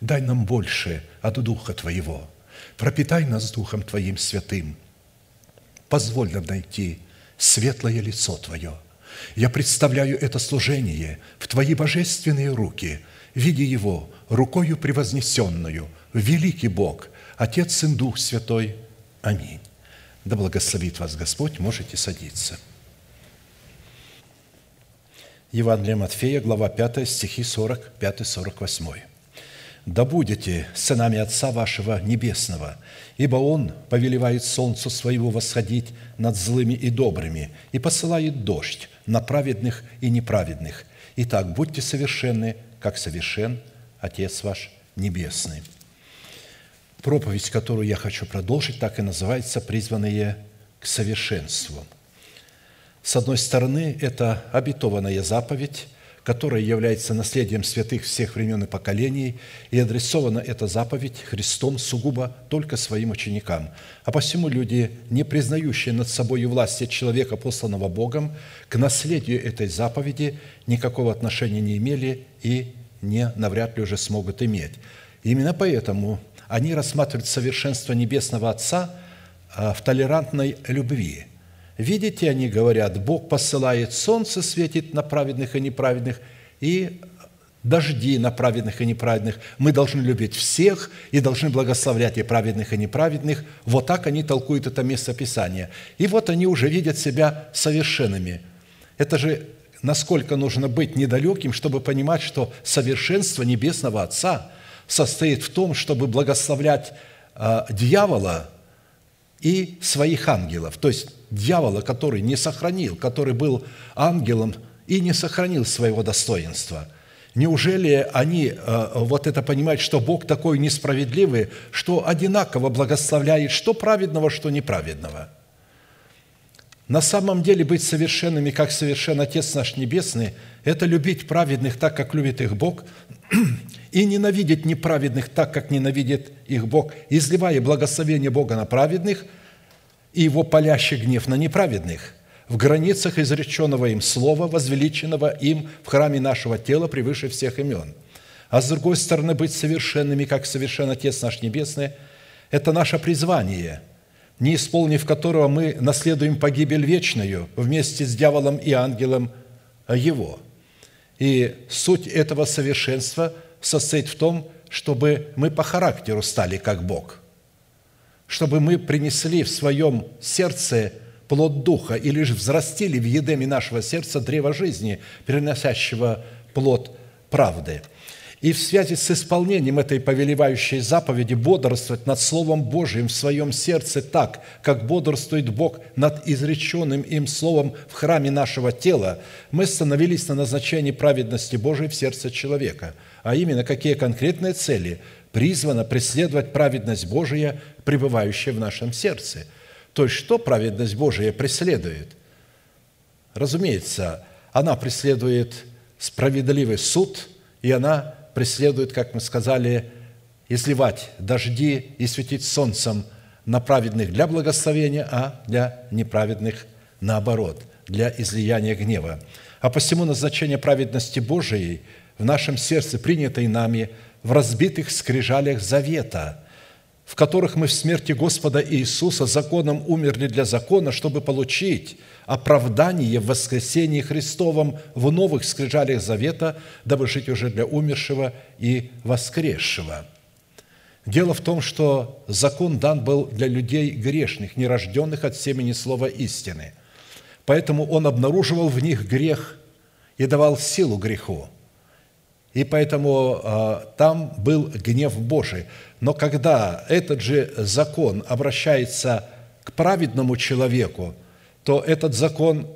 Дай нам больше от Духа Твоего. Пропитай нас Духом Твоим святым. Позволь нам найти светлое лицо Твое. Я представляю это служение в Твои божественные руки, видя его рукою превознесенную, великий Бог, Отец, Сын, Дух Святой. Аминь. Да благословит вас Господь, можете садиться. Евангелие Матфея, глава 5, стихи 45-48 да будете сынами Отца вашего Небесного, ибо Он повелевает солнцу своего восходить над злыми и добрыми и посылает дождь на праведных и неправедных. Итак, будьте совершенны, как совершен Отец ваш Небесный». Проповедь, которую я хочу продолжить, так и называется «Призванные к совершенству». С одной стороны, это обетованная заповедь – которая является наследием святых всех времен и поколений, и адресована эта заповедь Христом сугубо только своим ученикам. А посему люди, не признающие над собой власти человека, посланного Богом, к наследию этой заповеди никакого отношения не имели и не навряд ли уже смогут иметь. именно поэтому они рассматривают совершенство Небесного Отца а, в толерантной любви – Видите, они говорят, Бог посылает солнце, светит на праведных и неправедных, и дожди на праведных и неправедных. Мы должны любить всех и должны благословлять и праведных, и неправедных. Вот так они толкуют это место Писания. И вот они уже видят себя совершенными. Это же насколько нужно быть недалеким, чтобы понимать, что совершенство Небесного Отца состоит в том, чтобы благословлять э, дьявола и своих ангелов. То есть дьявола, который не сохранил, который был ангелом и не сохранил своего достоинства. Неужели они э, вот это понимают, что Бог такой несправедливый, что одинаково благословляет что праведного, что неправедного? На самом деле быть совершенными, как совершен Отец наш Небесный, это любить праведных так, как любит их Бог, и ненавидеть неправедных так, как ненавидит их Бог, изливая благословение Бога на праведных – и его палящий гнев на неправедных в границах изреченного им слова, возвеличенного им в храме нашего тела превыше всех имен. А с другой стороны, быть совершенными, как совершен Отец наш Небесный, это наше призвание, не исполнив которого мы наследуем погибель вечную вместе с дьяволом и ангелом его. И суть этого совершенства состоит в том, чтобы мы по характеру стали как Бог – чтобы мы принесли в своем сердце плод Духа и лишь взрастили в едеме нашего сердца древо жизни, переносящего плод правды. И в связи с исполнением этой повелевающей заповеди бодрствовать над Словом Божьим в своем сердце так, как бодрствует Бог над изреченным им Словом в храме нашего тела, мы становились на назначении праведности Божией в сердце человека, а именно какие конкретные цели – призвана преследовать праведность Божия, пребывающая в нашем сердце. То есть, что праведность Божия преследует? Разумеется, она преследует справедливый суд, и она преследует, как мы сказали, изливать дожди и светить солнцем на праведных для благословения, а для неправедных наоборот, для излияния гнева. А посему назначение праведности Божией в нашем сердце, принятой нами в разбитых скрижалях завета, в которых мы в смерти Господа Иисуса законом умерли для закона, чтобы получить оправдание в воскресении Христовом в новых скрижалях завета, дабы жить уже для умершего и воскресшего. Дело в том, что закон дан был для людей грешных, нерожденных от семени слова истины. Поэтому он обнаруживал в них грех и давал силу греху. И поэтому э, там был гнев Божий. Но когда этот же закон обращается к праведному человеку, то этот закон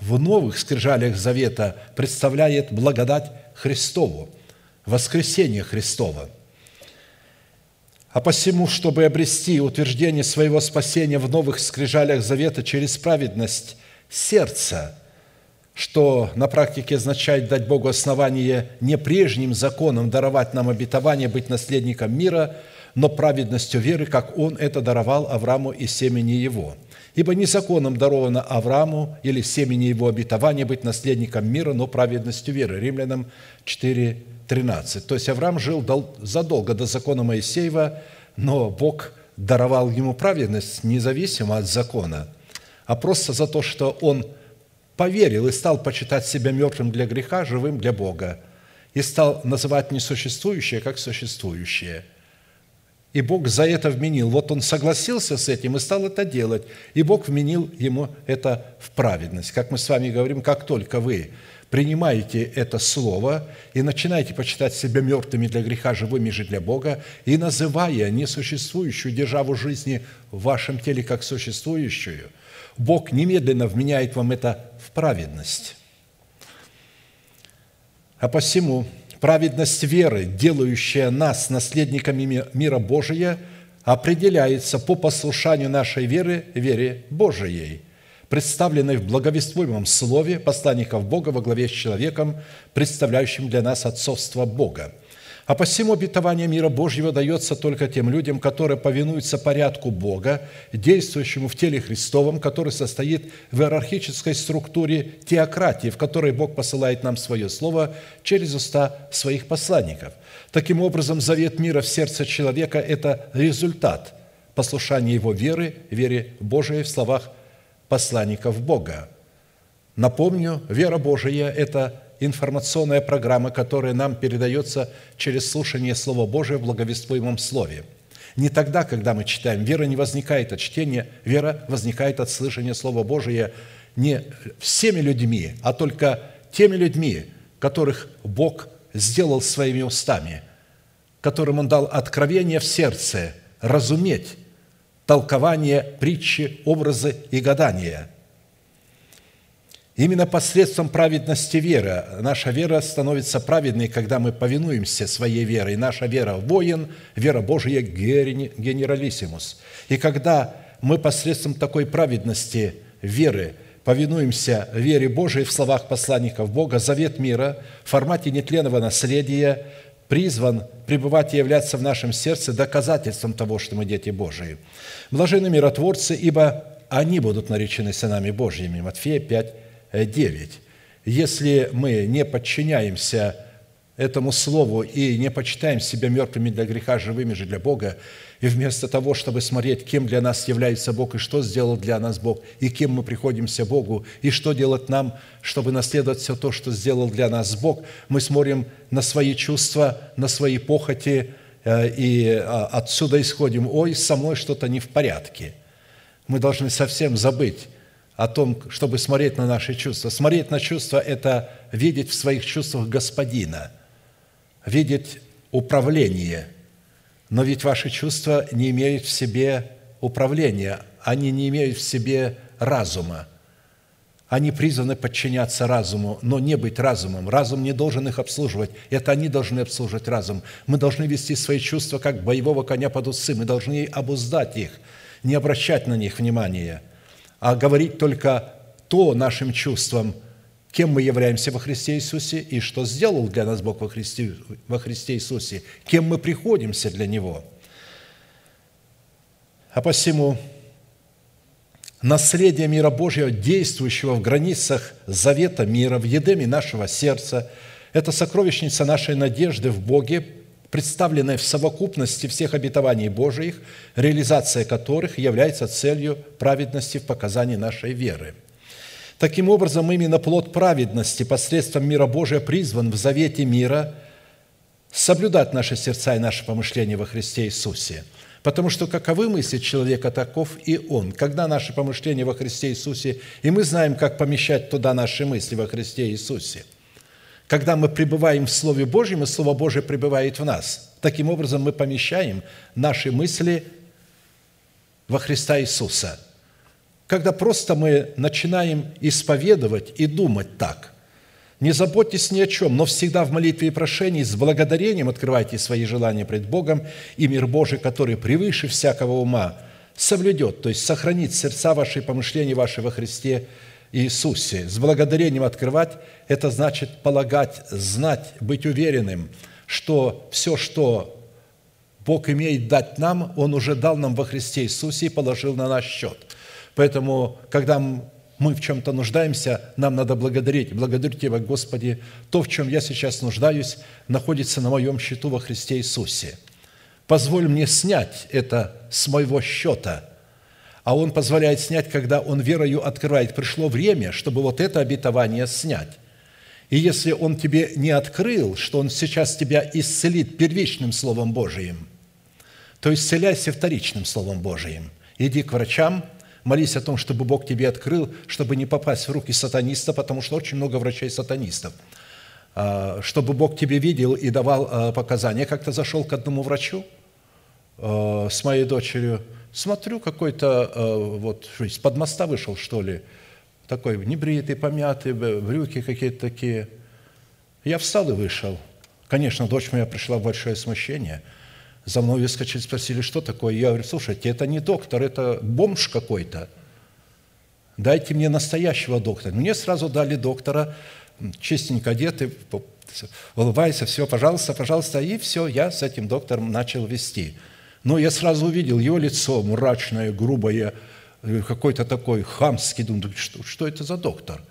в новых скрижалях завета представляет благодать Христову, воскресение Христова. А посему, чтобы обрести утверждение своего спасения в новых скрижалях завета через праведность сердца, что на практике означает дать Богу основание не прежним законом даровать нам обетование быть наследником мира, но праведностью веры, как Он это даровал Аврааму и семени его – Ибо не законом даровано Аврааму или семени его обетования быть наследником мира, но праведностью веры. Римлянам 4, 13. То есть Авраам жил задолго до закона Моисеева, но Бог даровал ему праведность независимо от закона, а просто за то, что он поверил и стал почитать себя мертвым для греха, живым для Бога, и стал называть несуществующее как существующее – и Бог за это вменил. Вот он согласился с этим и стал это делать. И Бог вменил ему это в праведность. Как мы с вами говорим, как только вы принимаете это слово и начинаете почитать себя мертвыми для греха, живыми же для Бога, и называя несуществующую державу жизни в вашем теле как существующую, Бог немедленно вменяет вам это в праведность. А посему праведность веры, делающая нас наследниками мира Божия, определяется по послушанию нашей веры, вере Божией, представленной в благовествуемом слове посланников Бога во главе с человеком, представляющим для нас отцовство Бога – а посему обетование мира Божьего дается только тем людям, которые повинуются порядку Бога, действующему в теле Христовом, который состоит в иерархической структуре теократии, в которой Бог посылает нам свое Слово через уста своих посланников. Таким образом, завет мира в сердце человека – это результат послушания его веры, вере Божией в словах посланников Бога. Напомню, вера Божия – это информационная программа, которая нам передается через слушание Слова Божия в благовествуемом Слове. Не тогда, когда мы читаем. Вера не возникает от чтения, вера возникает от слышания Слова Божия не всеми людьми, а только теми людьми, которых Бог сделал своими устами, которым Он дал откровение в сердце, разуметь толкование притчи, образы и гадания – Именно посредством праведности веры наша вера становится праведной, когда мы повинуемся своей верой. Наша вера – воин, вера Божия – генералиссимус. И когда мы посредством такой праведности веры повинуемся вере Божией в словах посланников Бога, завет мира в формате нетленного наследия призван пребывать и являться в нашем сердце доказательством того, что мы дети Божии. Блажены миротворцы, ибо они будут наречены сынами Божьими. Матфея 5, 9. Если мы не подчиняемся этому слову и не почитаем себя мертвыми для греха, живыми же для Бога, и вместо того, чтобы смотреть, кем для нас является Бог и что сделал для нас Бог, и кем мы приходимся Богу, и что делать нам, чтобы наследовать все то, что сделал для нас Бог, мы смотрим на свои чувства, на свои похоти, э, и а, отсюда исходим, ой, со мной что-то не в порядке. Мы должны совсем забыть о том, чтобы смотреть на наши чувства. Смотреть на чувства – это видеть в своих чувствах Господина, видеть управление. Но ведь ваши чувства не имеют в себе управления, они не имеют в себе разума. Они призваны подчиняться разуму, но не быть разумом. Разум не должен их обслуживать. Это они должны обслуживать разум. Мы должны вести свои чувства, как боевого коня под усы. Мы должны обуздать их, не обращать на них внимания – а говорить только то нашим чувствам, кем мы являемся во Христе Иисусе и что сделал для нас Бог во Христе, во Христе Иисусе, кем мы приходимся для Него. А посему наследие мира Божьего, действующего в границах завета мира, в едеме нашего сердца, это сокровищница нашей надежды в Боге, представленная в совокупности всех обетований Божиих, реализация которых является целью праведности в показании нашей веры. Таким образом, именно плод праведности посредством мира Божия призван в завете мира соблюдать наши сердца и наши помышления во Христе Иисусе – Потому что каковы мысли человека, таков и он. Когда наши помышления во Христе Иисусе, и мы знаем, как помещать туда наши мысли во Христе Иисусе. Когда мы пребываем в Слове Божьем, и Слово Божие пребывает в нас. Таким образом, мы помещаем наши мысли во Христа Иисуса. Когда просто мы начинаем исповедовать и думать так – не заботьтесь ни о чем, но всегда в молитве и прошении с благодарением открывайте свои желания пред Богом, и мир Божий, который превыше всякого ума, соблюдет, то есть сохранит сердца ваши и помышления ваши во Христе Иисусе. С благодарением открывать – это значит полагать, знать, быть уверенным, что все, что Бог имеет дать нам, Он уже дал нам во Христе Иисусе и положил на наш счет. Поэтому, когда мы в чем-то нуждаемся, нам надо благодарить. Благодарю Тебя, Господи, то, в чем я сейчас нуждаюсь, находится на моем счету во Христе Иисусе. Позволь мне снять это с моего счета. А Он позволяет снять, когда Он верою открывает. Пришло время, чтобы вот это обетование снять. И если Он тебе не открыл, что Он сейчас тебя исцелит первичным Словом Божиим, то исцеляйся вторичным Словом Божиим. Иди к врачам – Молись о том, чтобы Бог тебе открыл, чтобы не попасть в руки сатаниста, потому что очень много врачей-сатанистов. А, чтобы Бог тебе видел и давал а, показания. Я как-то зашел к одному врачу а, с моей дочерью, смотрю, какой-то вот из-под моста вышел, что ли, такой небритый, помятый, брюки какие-то такие. Я встал и вышел. Конечно, дочь моя пришла в большое смущение – за мной выскочили, спросили, что такое. Я говорю, слушайте, это не доктор, это бомж какой-то. Дайте мне настоящего доктора. Мне сразу дали доктора, чистенько одетый, улыбается, все, пожалуйста, пожалуйста. И все, я с этим доктором начал вести. Но я сразу увидел его лицо мрачное, грубое, э, какой-то такой хамский. Думаю, что, что это за доктор?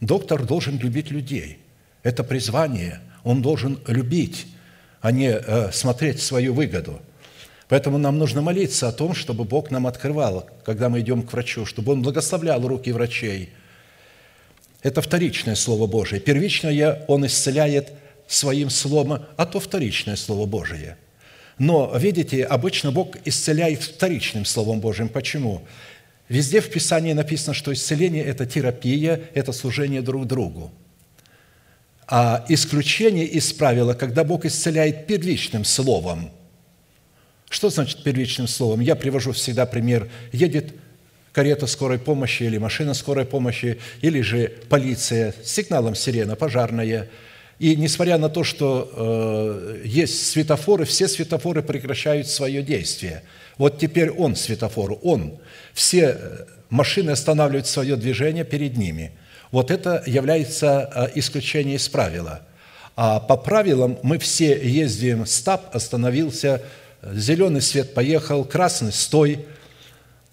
Доктор должен любить людей. Это призвание. Он должен любить а не э, смотреть свою выгоду. Поэтому нам нужно молиться о том, чтобы Бог нам открывал, когда мы идем к врачу, чтобы Он благословлял руки врачей. Это вторичное Слово Божие. Первичное Он исцеляет своим словом, а то вторичное Слово Божие. Но, видите, обычно Бог исцеляет вторичным Словом Божьим. Почему? Везде в Писании написано, что исцеление – это терапия, это служение друг другу – а исключение из правила, когда Бог исцеляет первичным словом. Что значит первичным словом? Я привожу всегда пример. Едет карета скорой помощи или машина скорой помощи, или же полиция с сигналом сирена, пожарная. И несмотря на то, что э, есть светофоры, все светофоры прекращают свое действие. Вот теперь он светофор, он. Все э, машины останавливают свое движение перед ними – вот это является э, исключением из правила. А по правилам мы все ездим, стап остановился, зеленый свет поехал, красный стой.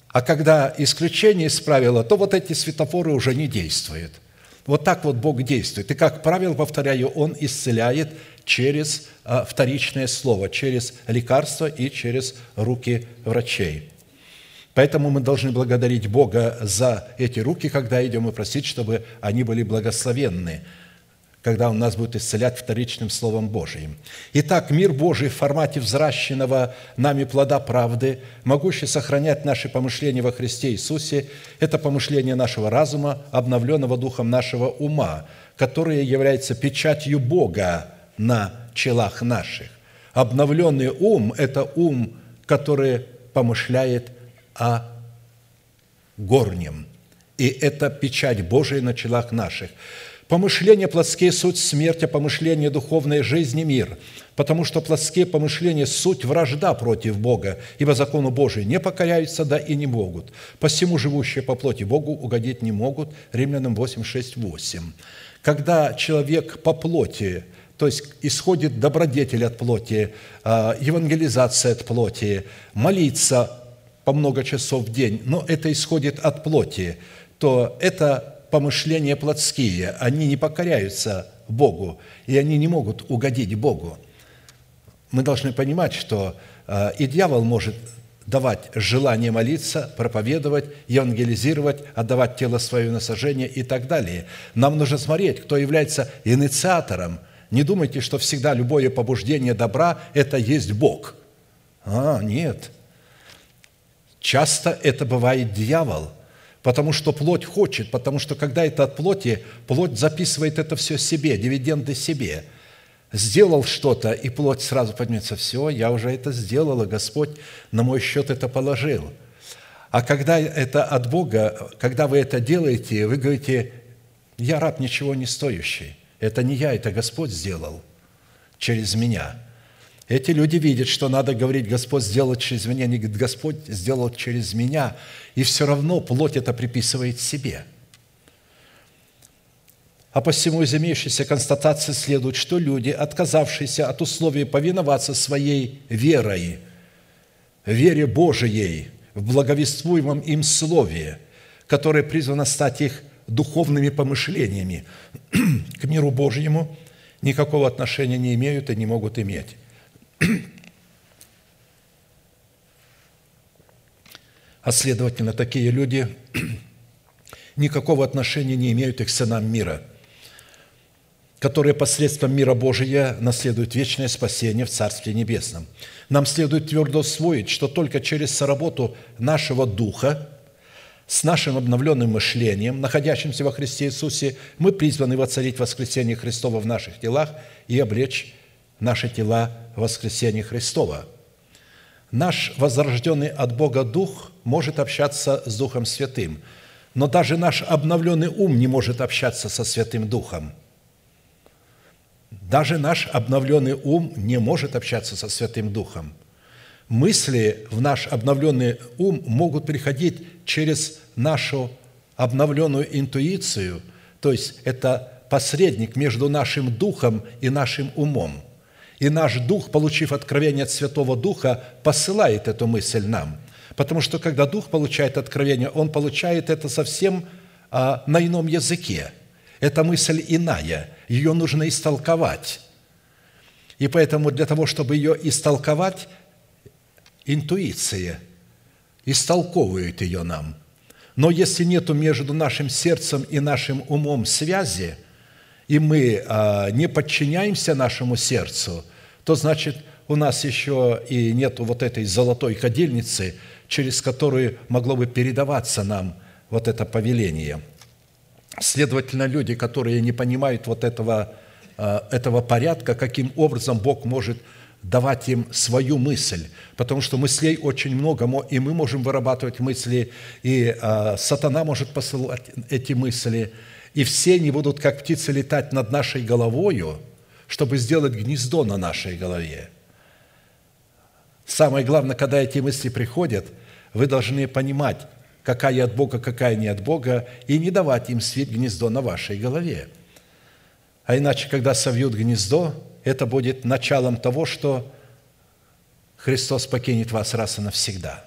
А когда исключение из правила, то вот эти светофоры уже не действуют. Вот так вот Бог действует. И как правило, повторяю, Он исцеляет через э, вторичное слово, через лекарство и через руки врачей. Поэтому мы должны благодарить Бога за эти руки, когда идем и просить, чтобы они были благословенны, когда Он нас будет исцелять вторичным Словом Божиим. Итак, мир Божий в формате взращенного нами плода правды, могущий сохранять наши помышления во Христе Иисусе, это помышление нашего разума, обновленного духом нашего ума, которое является печатью Бога на челах наших. Обновленный ум – это ум, который помышляет о горнем. И это печать Божия на челах наших. Помышления плотские – суть смерть, а помышления духовные – жизнь и мир. Потому что плотские помышления – суть вражда против Бога, ибо закону Божию не покоряются, да и не могут. Посему живущие по плоти Богу угодить не могут. Римлянам 8, 6, 8. Когда человек по плоти, то есть исходит добродетель от плоти, а, евангелизация от плоти, молиться по много часов в день, но это исходит от плоти, то это помышления плотские, они не покоряются Богу, и они не могут угодить Богу. Мы должны понимать, что э, и дьявол может давать желание молиться, проповедовать, евангелизировать, отдавать тело свое на сожжение и так далее. Нам нужно смотреть, кто является инициатором. Не думайте, что всегда любое побуждение добра – это есть Бог. А, нет. Часто это бывает дьявол, потому что плоть хочет, потому что когда это от плоти, плоть записывает это все себе, дивиденды себе – сделал что-то, и плоть сразу поднимется, все, я уже это сделала, Господь на мой счет это положил. А когда это от Бога, когда вы это делаете, вы говорите, я раб ничего не стоящий. Это не я, это Господь сделал через меня. Эти люди видят, что надо говорить, Господь сделал через меня. Они говорят, Господь сделал через меня. И все равно плоть это приписывает себе – а посему из имеющейся констатации следует, что люди, отказавшиеся от условий повиноваться своей верой, вере Божией в благовествуемом им Слове, которое призвано стать их духовными помышлениями к миру Божьему, никакого отношения не имеют и не могут иметь. А следовательно, такие люди никакого отношения не имеют к сынам мира – которые посредством мира Божия наследуют вечное спасение в Царстве Небесном. Нам следует твердо усвоить, что только через соработу нашего Духа, с нашим обновленным мышлением, находящимся во Христе Иисусе, мы призваны воцарить воскресение Христова в наших телах и облечь наши тела в воскресение Христова. Наш возрожденный от Бога Дух может общаться с Духом Святым, но даже наш обновленный ум не может общаться со Святым Духом – даже наш обновленный ум не может общаться со Святым Духом. Мысли в наш обновленный ум могут приходить через нашу обновленную интуицию, то есть это посредник между нашим духом и нашим умом. И наш дух, получив откровение от Святого Духа, посылает эту мысль нам. Потому что когда дух получает откровение, он получает это совсем а, на ином языке – эта мысль иная, ее нужно истолковать. И поэтому для того, чтобы ее истолковать, интуиция истолковывает ее нам. Но если нету между нашим сердцем и нашим умом связи, и мы а, не подчиняемся нашему сердцу, то значит у нас еще и нет вот этой золотой кадильницы, через которую могло бы передаваться нам вот это повеление – Следовательно, люди, которые не понимают вот этого, э, этого порядка, каким образом Бог может давать им свою мысль, потому что мыслей очень много, и мы можем вырабатывать мысли, и э, сатана может посылать эти мысли, и все они будут, как птицы, летать над нашей головою, чтобы сделать гнездо на нашей голове. Самое главное, когда эти мысли приходят, вы должны понимать, какая от Бога, какая не от Бога, и не давать им свить гнездо на вашей голове. А иначе, когда совьют гнездо, это будет началом того, что Христос покинет вас раз и навсегда.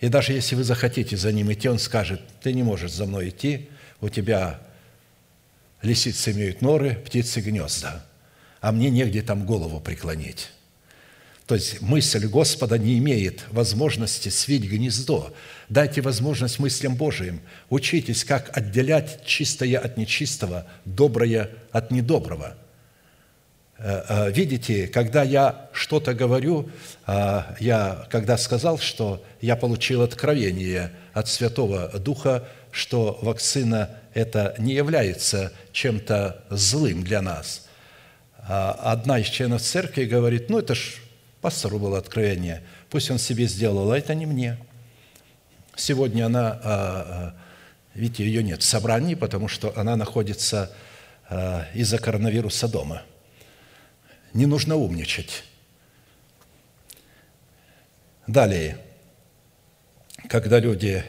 И даже если вы захотите за ним идти, Он скажет, ты не можешь за мной идти, у тебя лисицы имеют норы, птицы гнезда, а мне негде там голову преклонить. То есть мысль Господа не имеет возможности свить гнездо. Дайте возможность мыслям Божиим. Учитесь, как отделять чистое от нечистого, доброе от недоброго. Э, э, видите, когда я что-то говорю, э, я когда сказал, что я получил откровение от Святого Духа, что вакцина это не является чем-то злым для нас. Одна из членов церкви говорит, ну это ж Пастору было откровение. Пусть он себе сделал, а это не мне. Сегодня она, а, а, видите, ее нет в собрании, потому что она находится а, из-за коронавируса дома. Не нужно умничать. Далее, когда люди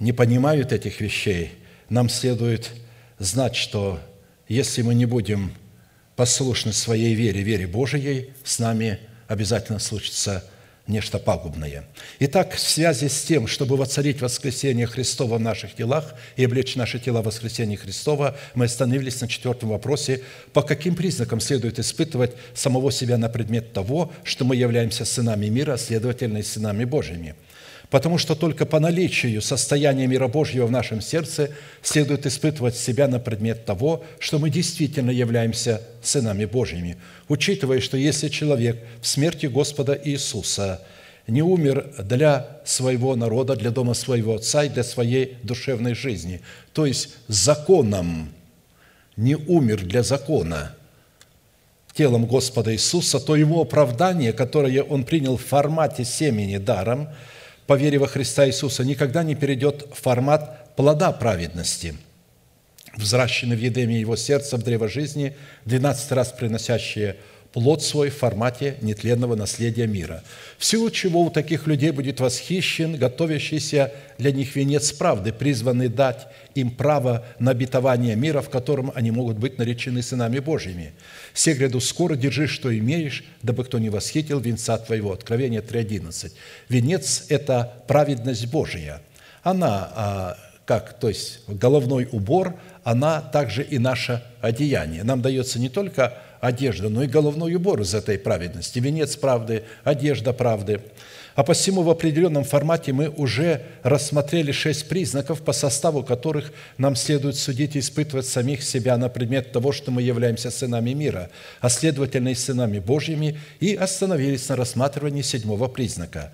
не понимают этих вещей, нам следует знать, что если мы не будем послушны своей вере, вере Божией, с нами обязательно случится нечто пагубное. Итак, в связи с тем, чтобы воцарить воскресение Христова в наших телах и облечь наши тела в воскресение Христова, мы остановились на четвертом вопросе, по каким признакам следует испытывать самого себя на предмет того, что мы являемся сынами мира, следовательно, и сынами Божьими – Потому что только по наличию состояния мира Божьего в нашем сердце следует испытывать себя на предмет того, что мы действительно являемся сынами Божьими, учитывая, что если человек в смерти Господа Иисуса не умер для своего народа, для дома своего отца и для своей душевной жизни, то есть законом не умер для закона телом Господа Иисуса, то его оправдание, которое он принял в формате семени даром – по во Христа Иисуса никогда не перейдет в формат плода праведности, взращенный в Едеме его сердца в древо жизни, 12 раз приносящее плод свой в формате нетленного наследия мира, в силу чего у таких людей будет восхищен готовящийся для них венец правды, призванный дать им право на обетование мира, в котором они могут быть наречены сынами Божьими. «Се гряду скоро, держи, что имеешь, дабы кто не восхитил венца твоего». Откровение 3.11. Венец – это праведность Божия. Она, а, как, то есть головной убор, она также и наше одеяние. Нам дается не только одежда, но и головной убор из этой праведности, венец правды, одежда правды. А посему в определенном формате мы уже рассмотрели шесть признаков, по составу которых нам следует судить и испытывать самих себя на предмет того, что мы являемся сынами мира, а следовательно и сынами Божьими, и остановились на рассматривании седьмого признака.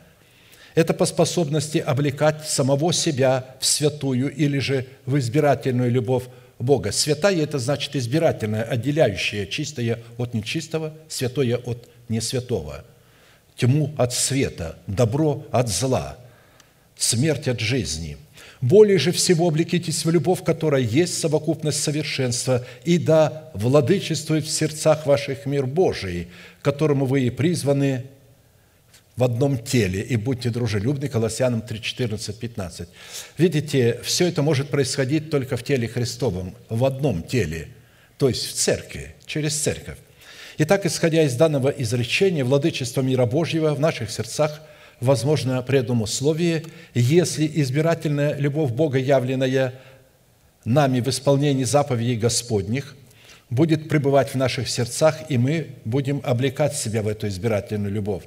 Это по способности облекать самого себя в святую или же в избирательную любовь Бога. Святая – это значит избирательное, отделяющее чистое от нечистого, святое от несвятого, тьму от света, добро от зла, смерть от жизни. Более же всего облекитесь в любовь, которая есть совокупность совершенства, и да владычествует в сердцах ваших мир Божий, которому вы и призваны в одном теле, и будьте дружелюбны, Колоссянам 3, 14, 15. Видите, все это может происходить только в теле Христовом, в одном теле, то есть в церкви, через церковь. Итак, исходя из данного изречения, владычество мира Божьего в наших сердцах возможно при одном условии, если избирательная любовь Бога, явленная нами в исполнении заповедей Господних, будет пребывать в наших сердцах, и мы будем облекать себя в эту избирательную любовь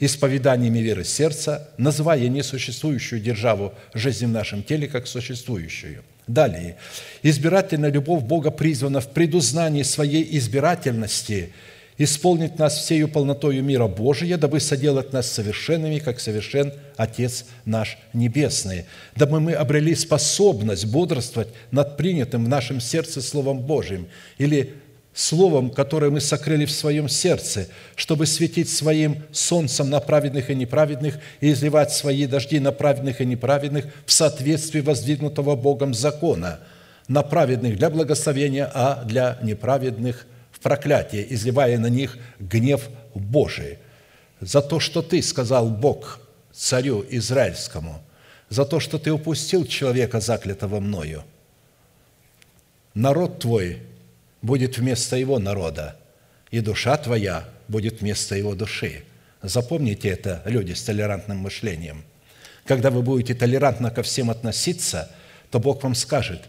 исповеданиями веры сердца, называя несуществующую державу жизни в нашем теле как существующую. Далее. Избирательная любовь Бога призвана в предузнании своей избирательности исполнить нас всею полнотою мира Божия, дабы соделать нас совершенными, как совершен Отец наш Небесный, дабы мы обрели способность бодрствовать над принятым в нашем сердце Словом Божьим или Словом, которое мы сокрыли в своем сердце, чтобы светить своим солнцем на праведных и неправедных и изливать свои дожди на праведных и неправедных в соответствии воздвигнутого Богом закона, на праведных для благословения, а для неправедных в проклятие, изливая на них гнев Божий. За то, что ты, сказал Бог царю Израильскому, за то, что ты упустил человека, заклятого мною, народ твой – будет вместо его народа, и душа твоя будет вместо его души. Запомните это, люди с толерантным мышлением. Когда вы будете толерантно ко всем относиться, то Бог вам скажет,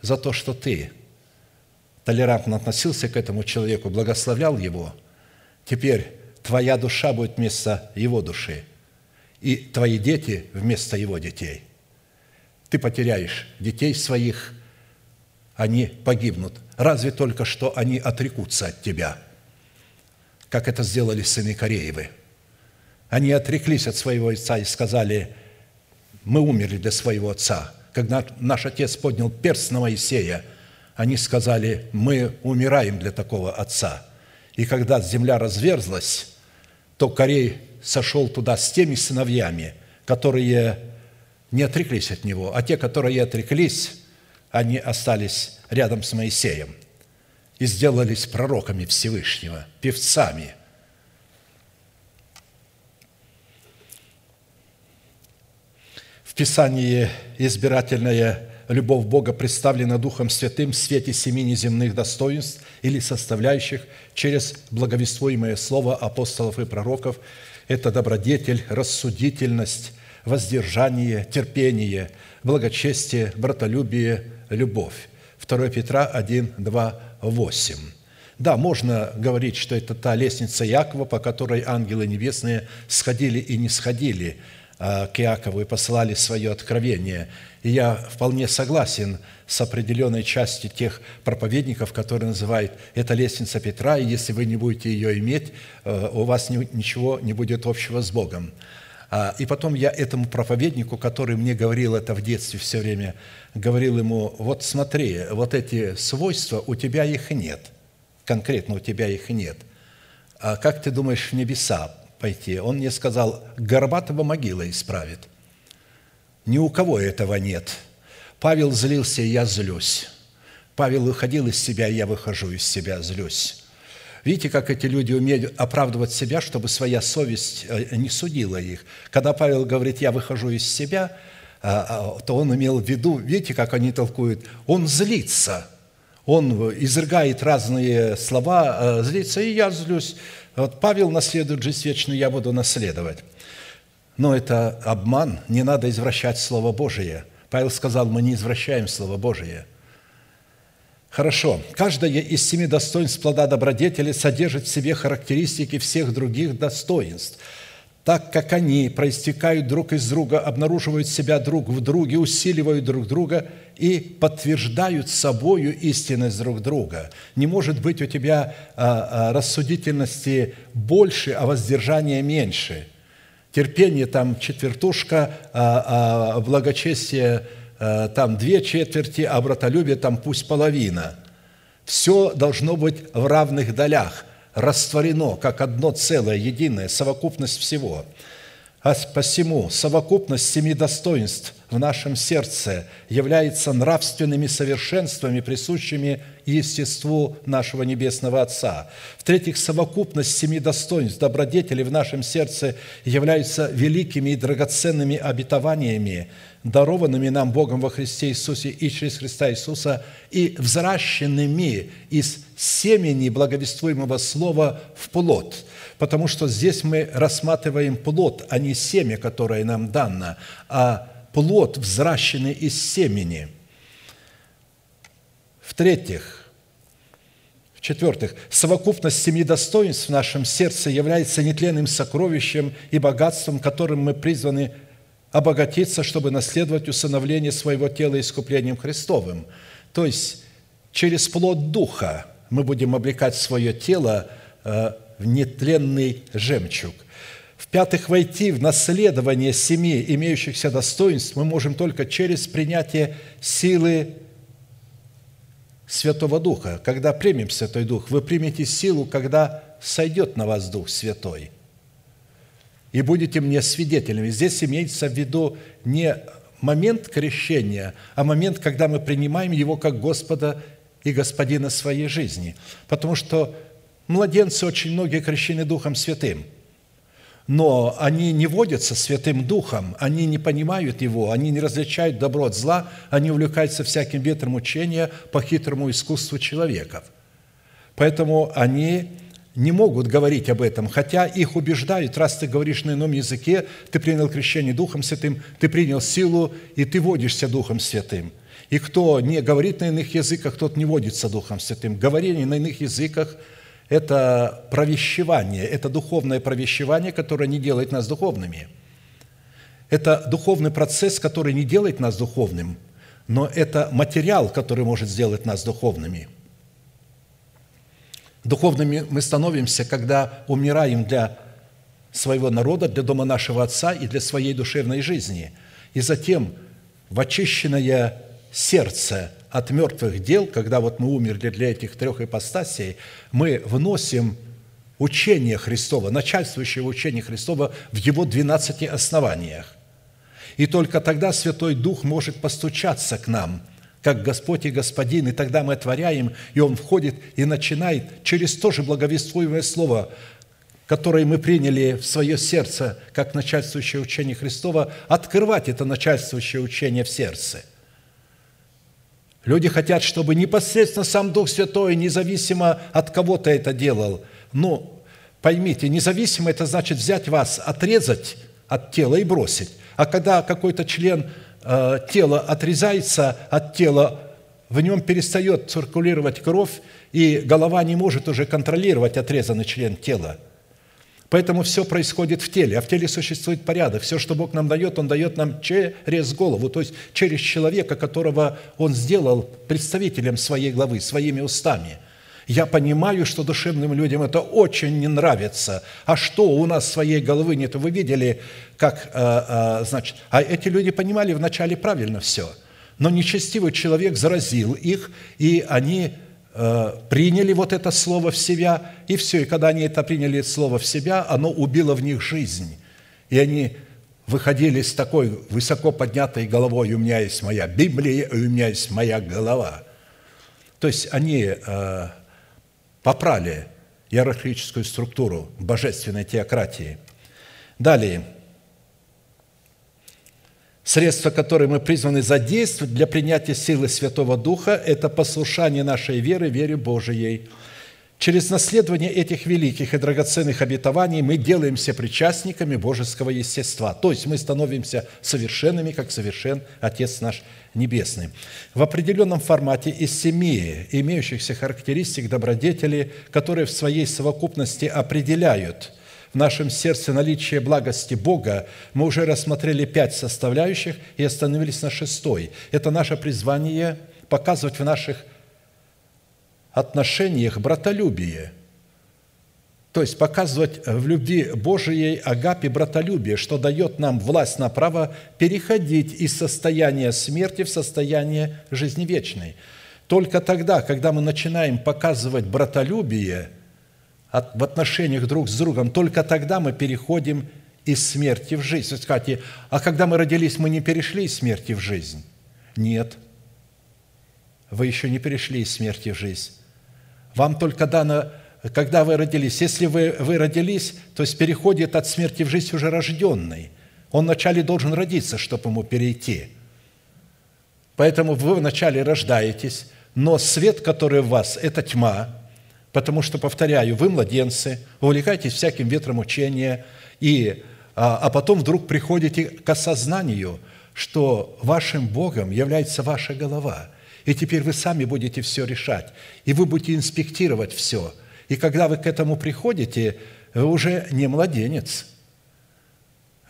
за то, что ты толерантно относился к этому человеку, благословлял его, теперь твоя душа будет вместо его души, и твои дети вместо его детей. Ты потеряешь детей своих, они погибнут разве только что они отрекутся от тебя, как это сделали сыны Кореевы. Они отреклись от своего отца и сказали, мы умерли для своего отца. Когда наш отец поднял перст на Моисея, они сказали, мы умираем для такого отца. И когда земля разверзлась, то Корей сошел туда с теми сыновьями, которые не отреклись от него, а те, которые отреклись, они остались рядом с Моисеем и сделались пророками Всевышнего, певцами. В Писании избирательная любовь Бога представлена Духом Святым в свете семи неземных достоинств или составляющих через благовествуемое слово апостолов и пророков, Это добродетель, рассудительность, воздержание, терпение, благочестие, братолюбие, любовь. 2 Петра 1, 2, 8. Да, можно говорить, что это та лестница Якова, по которой ангелы небесные сходили и не сходили а, к Якову и посылали свое откровение. И я вполне согласен с определенной частью тех проповедников, которые называют это лестница Петра, и если вы не будете ее иметь, э, у вас ничего не будет общего с Богом. А, и потом я этому проповеднику, который мне говорил это в детстве все время, говорил ему, вот смотри, вот эти свойства, у тебя их нет, конкретно у тебя их нет. А как ты думаешь в небеса пойти? Он мне сказал, Горбатого могила исправит. Ни у кого этого нет. Павел злился, я злюсь. Павел выходил из себя, я выхожу из себя, злюсь. Видите, как эти люди умеют оправдывать себя, чтобы своя совесть э, не судила их. Когда Павел говорит, я выхожу из себя, а, а, то он имел в виду, видите, как они толкуют, он злится, он изрыгает разные слова, э, злится, и я злюсь. Вот Павел наследует жизнь вечную, я буду наследовать. Но это обман, не надо извращать Слово Божие. Павел сказал, мы не извращаем Слово Божие – Хорошо. Каждое из семи достоинств плода добродетели содержит в себе характеристики всех других достоинств, так как они проистекают друг из друга, обнаруживают себя друг в друге, усиливают друг друга и подтверждают собою истинность друг друга. Не может быть у тебя а, а, рассудительности больше, а воздержания меньше. Терпение там четвертушка, а, благочестие – там две четверти, а братолюбие там пусть половина. Все должно быть в равных долях, растворено, как одно целое, единое, совокупность всего. А посему совокупность семи достоинств в нашем сердце является нравственными совершенствами, присущими естеству нашего Небесного Отца. В-третьих, совокупность семи достоинств добродетели в нашем сердце являются великими и драгоценными обетованиями, дарованными нам Богом во Христе Иисусе и через Христа Иисуса, и взращенными из семени благовествуемого слова в плод. Потому что здесь мы рассматриваем плод, а не семя, которое нам дано, а плод, взращенный из семени. В-третьих, в-четвертых, совокупность семи достоинств в нашем сердце является нетленным сокровищем и богатством, которым мы призваны обогатиться, чтобы наследовать усыновление своего тела искуплением Христовым. То есть через плод Духа мы будем облекать свое тело э, в нетленный жемчуг. В-пятых, войти в наследование семи имеющихся достоинств мы можем только через принятие силы Святого Духа. Когда примем Святой Дух, вы примете силу, когда сойдет на вас Дух Святой – и будете мне свидетелями. Здесь имеется в виду не момент крещения, а момент, когда мы принимаем Его как Господа и Господина своей жизни. Потому что младенцы очень многие крещены Духом Святым, но они не водятся Святым Духом, они не понимают Его, они не различают добро от зла, они увлекаются всяким ветром учения по хитрому искусству человеков. Поэтому они не могут говорить об этом, хотя их убеждают, раз ты говоришь на ином языке, ты принял крещение Духом Святым, ты принял силу, и ты водишься Духом Святым. И кто не говорит на иных языках, тот не водится Духом Святым. Говорение на иных языках – это провещевание, это духовное провещевание, которое не делает нас духовными. Это духовный процесс, который не делает нас духовным, но это материал, который может сделать нас духовными – Духовными мы становимся, когда умираем для своего народа, для дома нашего Отца и для своей душевной жизни. И затем в очищенное сердце от мертвых дел, когда вот мы умерли для этих трех ипостасей, мы вносим учение Христова, начальствующее учение Христова в его двенадцати основаниях. И только тогда Святой Дух может постучаться к нам – как Господь и Господин, и тогда мы отворяем, и Он входит и начинает через то же благовествуемое Слово, которое мы приняли в свое сердце, как начальствующее учение Христова, открывать это начальствующее учение в сердце. Люди хотят, чтобы непосредственно сам Дух Святой, независимо от кого то это делал. Но поймите, независимо это значит взять вас, отрезать от тела и бросить. А когда какой-то член э, тела отрезается от тела, в нем перестает циркулировать кровь, и голова не может уже контролировать отрезанный член тела. Поэтому все происходит в теле, а в теле существует порядок. Все, что Бог нам дает, Он дает нам через голову, то есть через человека, которого Он сделал представителем своей главы, своими устами. Я понимаю, что душевным людям это очень не нравится. А что, у нас своей головы нет? Вы видели, как, э, э, значит, а эти люди понимали вначале правильно все. Но нечестивый человек заразил их, и они приняли вот это слово в себя, и все. И когда они это приняли слово в себя, оно убило в них жизнь. И они выходили с такой высоко поднятой головой, у меня есть моя Библия, у меня есть моя голова. То есть они э, попрали иерархическую структуру божественной теократии. Далее – Средства, которые мы призваны задействовать для принятия силы Святого Духа, это послушание нашей веры, вере Божией. Через наследование этих великих и драгоценных обетований мы делаемся причастниками божеского естества, то есть мы становимся совершенными, как совершен Отец наш Небесный. В определенном формате из семи имеющихся характеристик добродетели, которые в своей совокупности определяют – нашем сердце наличие благости Бога, мы уже рассмотрели пять составляющих и остановились на шестой. Это наше призвание показывать в наших отношениях братолюбие – то есть показывать в любви Божией агапе братолюбие, что дает нам власть на право переходить из состояния смерти в состояние жизни вечной. Только тогда, когда мы начинаем показывать братолюбие – в отношениях друг с другом, только тогда мы переходим из смерти в жизнь. Вы скажете, а когда мы родились, мы не перешли из смерти в жизнь? Нет. Вы еще не перешли из смерти в жизнь. Вам только дано, когда вы родились. Если вы, вы родились, то есть переходит от смерти в жизнь уже рожденный. Он вначале должен родиться, чтобы ему перейти. Поэтому вы вначале рождаетесь, но свет, который в вас, это тьма – Потому что, повторяю, вы младенцы, увлекаетесь всяким ветром учения, и, а, а потом вдруг приходите к осознанию, что вашим Богом является ваша голова. И теперь вы сами будете все решать, и вы будете инспектировать все. И когда вы к этому приходите, вы уже не младенец,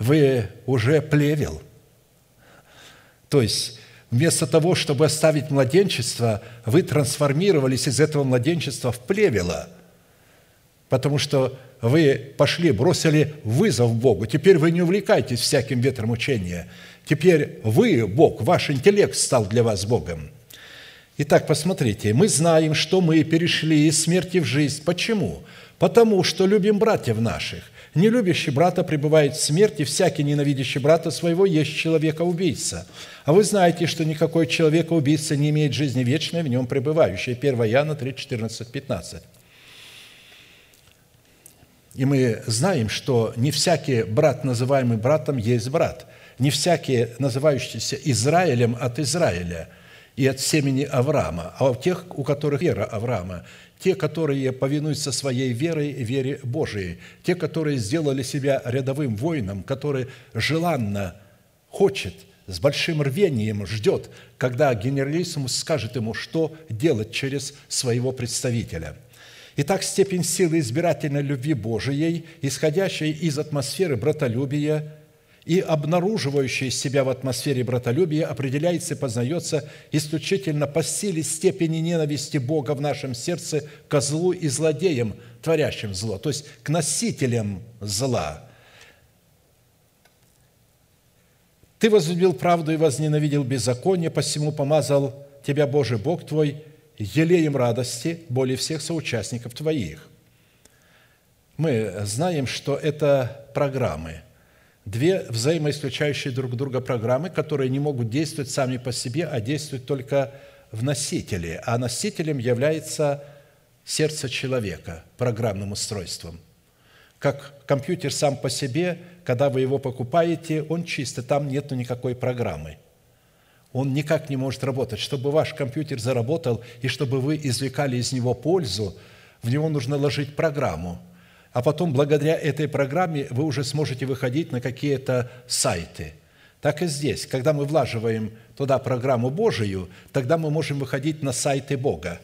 вы уже плевел. То есть Вместо того, чтобы оставить младенчество, вы трансформировались из этого младенчества в плевело, потому что вы пошли, бросили вызов Богу. Теперь вы не увлекаетесь всяким ветром учения. Теперь вы, Бог, ваш интеллект стал для вас Богом. Итак, посмотрите, мы знаем, что мы перешли из смерти в жизнь. Почему? Потому что любим братьев наших. Не любящий брата пребывает в смерти, всякий ненавидящий брата своего есть человека-убийца. А вы знаете, что никакой человека-убийца не имеет жизни вечной, в нем пребывающей. 1 Иоанна 3, 14, 15. И мы знаем, что не всякий брат, называемый братом, есть брат. Не всякий, называющийся Израилем от Израиля и от семени Авраама, а у тех, у которых вера Авраама те, которые повинуются своей верой, вере Божией, те, которые сделали себя рядовым воином, который желанно хочет, с большим рвением ждет, когда генералиссимус скажет ему, что делать через своего представителя. Итак, степень силы избирательной любви Божией, исходящей из атмосферы братолюбия – и обнаруживающий себя в атмосфере братолюбия определяется и познается исключительно по силе степени ненависти Бога в нашем сердце к злу и злодеям, творящим зло, то есть к носителям зла. Ты возлюбил правду и возненавидел беззаконие, посему помазал тебя Божий Бог твой елеем радости более всех соучастников твоих. Мы знаем, что это программы – две взаимоисключающие друг друга программы, которые не могут действовать сами по себе, а действуют только в носителе. А носителем является сердце человека, программным устройством. Как компьютер сам по себе, когда вы его покупаете, он чистый, там нет никакой программы. Он никак не может работать. Чтобы ваш компьютер заработал и чтобы вы извлекали из него пользу, в него нужно ложить программу – а потом благодаря этой программе вы уже сможете выходить на какие-то сайты. Так и здесь. Когда мы влаживаем туда программу Божию, тогда мы можем выходить на сайты Бога,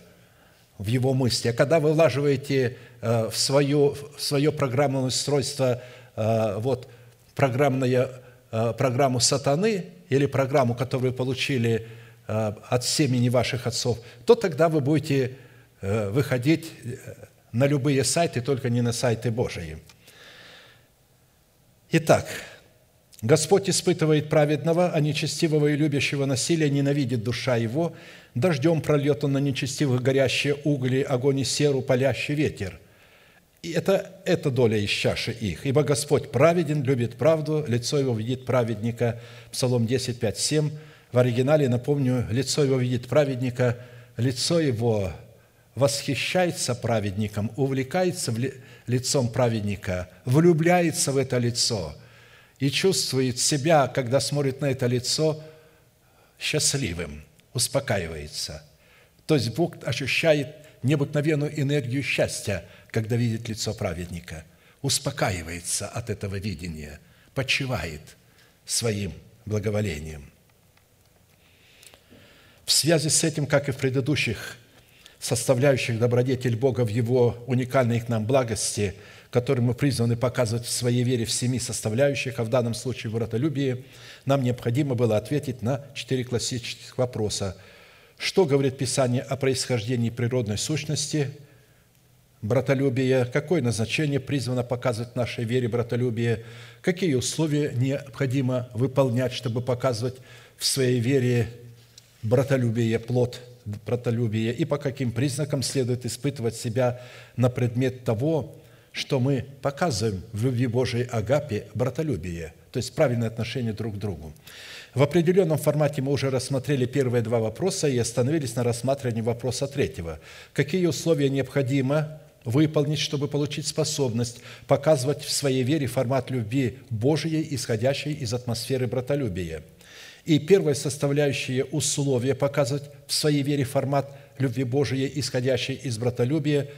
в Его мысли. А когда вы влаживаете э, в свое, в свое программное устройство э, вот, программное, э, программу сатаны или программу, которую вы получили от семени ваших отцов, то тогда вы будете выходить на любые сайты, только не на сайты Божии. Итак, Господь испытывает праведного, а нечестивого и любящего насилия ненавидит душа его. Дождем прольет он на нечестивых горящие угли, огонь и серу, палящий ветер. И это, это доля из чаши их. Ибо Господь праведен, любит правду, лицо его видит праведника. Псалом 10, 5, 7. В оригинале, напомню, лицо его видит праведника, лицо его восхищается праведником, увлекается лицом праведника, влюбляется в это лицо и чувствует себя, когда смотрит на это лицо, счастливым, успокаивается. То есть Бог ощущает необыкновенную энергию счастья, когда видит лицо праведника, успокаивается от этого видения, почивает своим благоволением. В связи с этим, как и в предыдущих составляющих добродетель Бога в Его уникальной к нам благости, которую мы призваны показывать в своей вере в семи составляющих, а в данном случае в братолюбии, нам необходимо было ответить на четыре классических вопроса. Что говорит Писание о происхождении природной сущности братолюбия? Какое назначение призвано показывать нашей вере братолюбие? Какие условия необходимо выполнять, чтобы показывать в своей вере братолюбие, плод – братолюбие и по каким признакам следует испытывать себя на предмет того, что мы показываем в любви Божией агапе братолюбие, то есть правильное отношение друг к другу. В определенном формате мы уже рассмотрели первые два вопроса и остановились на рассматривании вопроса третьего. Какие условия необходимо выполнить, чтобы получить способность показывать в своей вере формат любви Божией, исходящей из атмосферы братолюбия – и первая составляющая условия показывать в своей вере формат любви Божией, исходящей из братолюбия,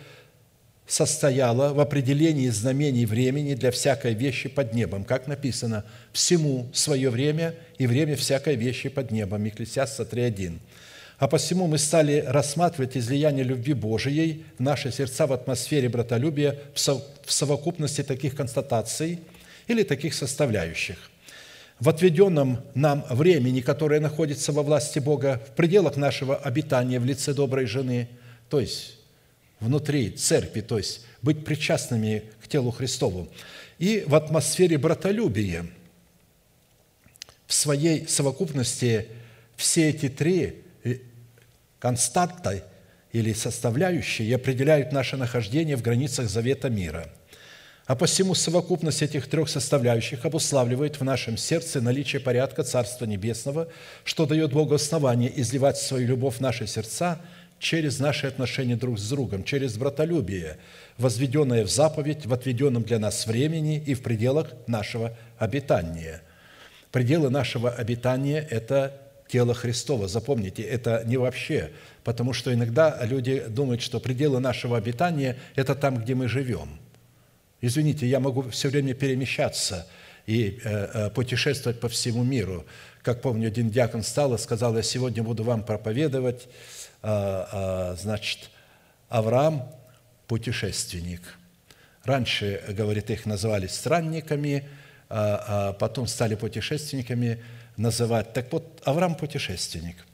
состояла в определении знамений времени для всякой вещи под небом, как написано, «всему свое время и время всякой вещи под небом» Екклесиаста 3.1. А посему мы стали рассматривать излияние любви Божией в наши сердца в атмосфере братолюбия в совокупности таких констатаций или таких составляющих в отведенном нам времени, которое находится во власти Бога, в пределах нашего обитания в лице доброй жены, то есть внутри церкви, то есть быть причастными к телу Христову, и в атмосфере братолюбия. В своей совокупности все эти три э, константы или составляющие определяют наше нахождение в границах завета мира – а посему совокупность этих трех составляющих обуславливает в нашем сердце наличие порядка Царства Небесного, что дает Богу основание изливать свою любовь в наши сердца через наши отношения друг с другом, через братолюбие, возведенное в заповедь в отведенном для нас времени и в пределах нашего обитания. Пределы нашего обитания – это тело Христова. Запомните, это не вообще, потому что иногда люди думают, что пределы нашего обитания – это там, где мы живем – Извините, я могу все время перемещаться и э, э, путешествовать по всему миру. Как помню, один диакон встал и сказал, я сегодня буду вам проповедовать, э, значит, Авраам – путешественник. Раньше, говорит, их называли странниками, а потом стали путешественниками называть. Так вот, Авраам – путешественник –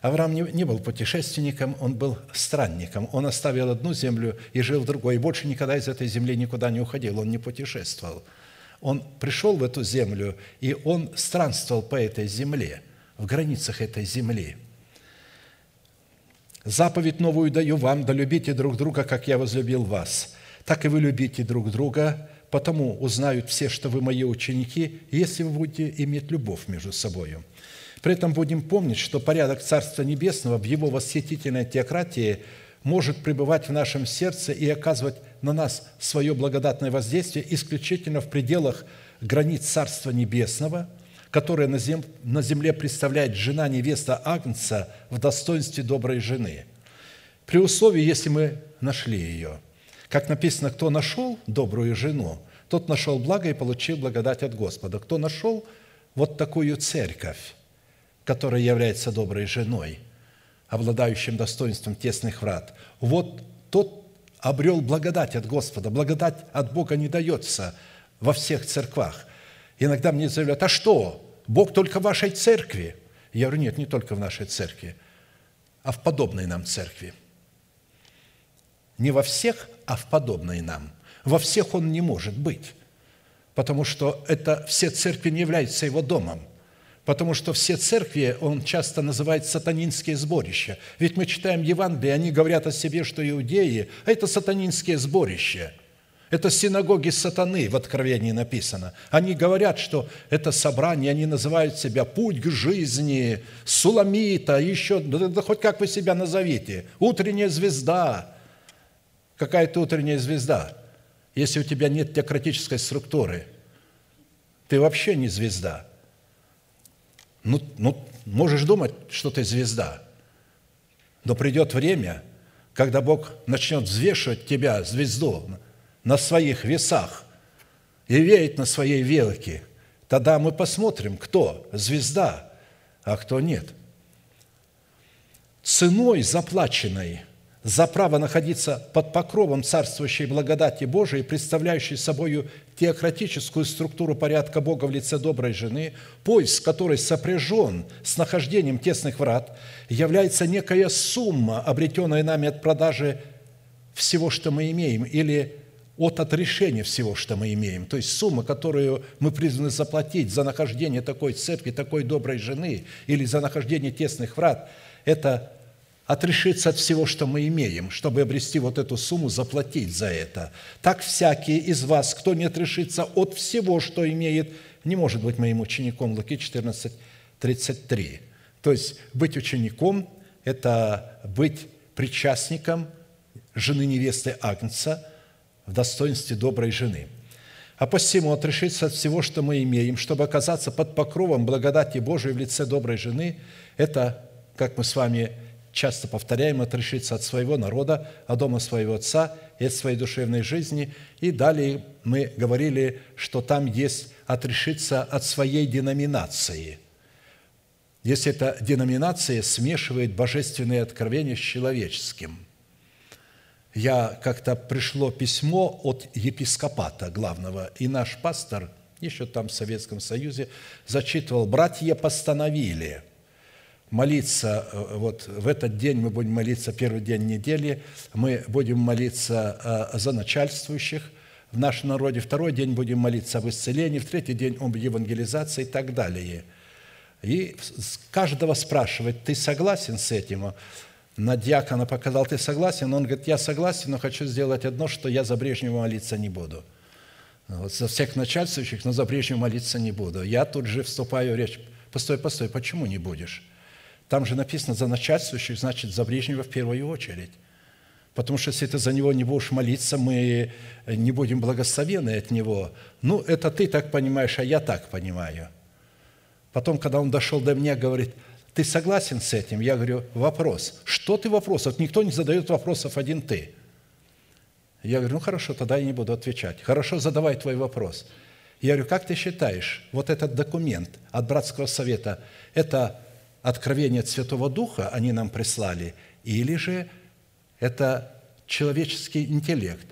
Авраам не, не был путешественником, он был странником. Он оставил одну землю и жил в другой, и больше никогда из этой земли никуда не уходил, он не путешествовал. Он пришел в эту землю, и он странствовал по этой земле, в границах этой земли. «Заповедь новую даю вам, да любите друг друга, как я возлюбил вас. Так и вы любите друг друга, потому узнают все, что вы мои ученики, если вы будете иметь любовь между собою». При этом будем помнить, что порядок Царства Небесного в его восхитительной теократии может пребывать в нашем сердце и оказывать на нас свое благодатное воздействие исключительно в пределах границ Царства Небесного, которое на земле представляет жена невеста Агнца в достоинстве доброй жены. При условии, если мы нашли ее. Как написано, кто нашел добрую жену, тот нашел благо и получил благодать от Господа. Кто нашел вот такую церковь, которая является доброй женой, обладающим достоинством тесных врат, вот тот обрел благодать от Господа. Благодать от Бога не дается во всех церквах. Иногда мне заявляют, а что, Бог только в вашей церкви? Я говорю, нет, не только в нашей церкви, а в подобной нам церкви. Не во всех, а в подобной нам. Во всех он не может быть, потому что это все церкви не являются его домом. Потому что все церкви, он часто называет сатанинские сборища. Ведь мы читаем Евангелие, они говорят о себе, что иудеи, а это сатанинские сборища. Это синагоги сатаны, в Откровении написано. Они говорят, что это собрание, они называют себя «Путь к жизни», «Суламита», еще, да, хоть как вы себя назовите, «Утренняя звезда». Какая то утренняя звезда? Если у тебя нет теократической структуры, ты вообще не звезда. Ну, ну, можешь думать, что ты звезда, но придет время, когда Бог начнет взвешивать тебя, звезду, на своих весах и веять на своей велике, тогда мы посмотрим, кто звезда, а кто нет. Ценой заплаченной за право находиться под покровом царствующей благодати Божией, представляющей собой теократическую структуру порядка Бога в лице доброй жены, поиск которой сопряжен с нахождением тесных врат, является некая сумма, обретенная нами от продажи всего, что мы имеем, или от отрешения всего, что мы имеем. То есть сумма, которую мы призваны заплатить за нахождение такой церкви, такой доброй жены или за нахождение тесных врат, это отрешиться от всего, что мы имеем, чтобы обрести вот эту сумму, заплатить за это. Так всякий из вас, кто не отрешится от всего, что имеет, не может быть моим учеником. Луки 14, 33. То есть быть учеником – это быть причастником жены невесты Агнца – в достоинстве доброй жены. А посему отрешиться от всего, что мы имеем, чтобы оказаться под покровом благодати Божией в лице доброй жены, это, как мы с вами часто повторяем, отрешиться от своего народа, от дома своего отца и от своей душевной жизни. И далее мы говорили, что там есть отрешиться от своей деноминации. Если эта деноминация смешивает божественные откровения с человеческим – я как-то пришло письмо от епископата главного, и наш пастор, еще там в Советском Союзе, зачитывал, братья постановили молиться, э, вот в этот день мы будем молиться, первый день недели, мы будем молиться э, за начальствующих в нашем народе, второй день будем молиться об исцелении, в третий день об евангелизации и так далее. И каждого спрашивать, ты согласен с этим? на диакона показал, ты согласен? Он говорит, я согласен, но хочу сделать одно, что я за Брежнева молиться не буду. Вот за всех начальствующих, но за Брежнева молиться не буду. Я тут же вступаю в речь. Постой, постой, почему не будешь? Там же написано за начальствующих, значит, за Брежнева в первую очередь. Потому что если ты за него не будешь молиться, мы не будем благословены от него. Ну, это ты так понимаешь, а я так понимаю. Потом, когда он дошел до меня, говорит – ты согласен с этим? Я говорю, вопрос. Что ты вопрос? Вот никто не задает вопросов, один ты. Я говорю, ну хорошо, тогда я не буду отвечать. Хорошо, задавай твой вопрос. Я говорю, как ты считаешь, вот этот документ от Братского Совета, это откровение от Святого Духа они нам прислали, или же это человеческий интеллект?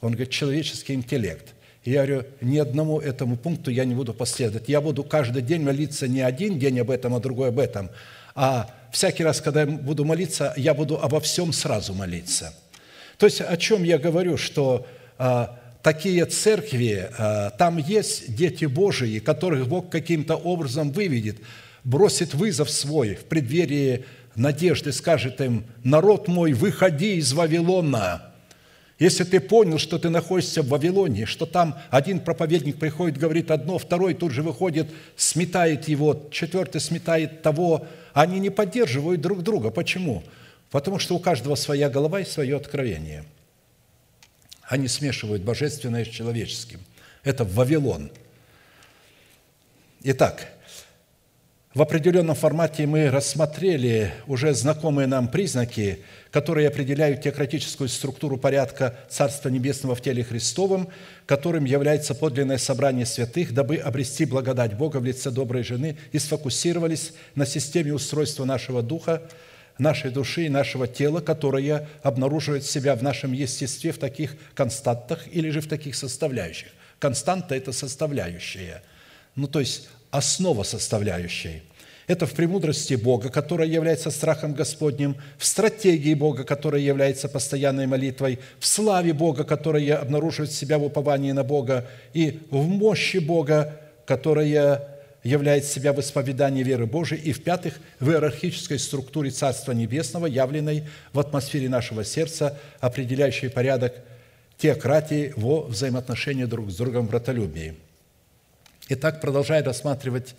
Он говорит, человеческий интеллект. Я говорю, ни одному этому пункту я не буду последовать. Я буду каждый день молиться не один день об этом, а другой об этом, а всякий раз, когда я буду молиться, я буду обо всем сразу молиться. То есть о чем я говорю, что а, такие церкви, а, там есть дети Божии, которых Бог каким-то образом выведет, бросит вызов свой в преддверии надежды, скажет им, «Народ мой, выходи из Вавилона!» Если ты понял, что ты находишься в Вавилоне, что там один проповедник приходит, говорит одно, второй тут же выходит, сметает его, четвертый сметает того, они не поддерживают друг друга. Почему? Потому что у каждого своя голова и свое откровение. Они смешивают божественное с человеческим. Это Вавилон. Итак, В определенном формате мы рассмотрели уже знакомые нам признаки, которые определяют теократическую структуру порядка Царства Небесного в теле Христовом, которым является подлинное собрание святых, дабы обрести благодать Бога в лице доброй жены и сфокусировались на системе устройства нашего духа, нашей души и нашего тела, которое обнаруживает себя в нашем естестве в таких константах или же в таких составляющих. Константа – это составляющая. Ну, то есть основа составляющей. Это в премудрости Бога, которая является страхом Господним, в стратегии Бога, которая является постоянной молитвой, в славе Бога, которая обнаруживает себя в уповании на Бога, и в мощи Бога, которая являет себя в исповедании веры Божией, и в-пятых, в иерархической структуре Царства Небесного, явленной в атмосфере нашего сердца, определяющей порядок теократии во взаимоотношении друг с другом в братолюбии. Итак, продолжая рассматривать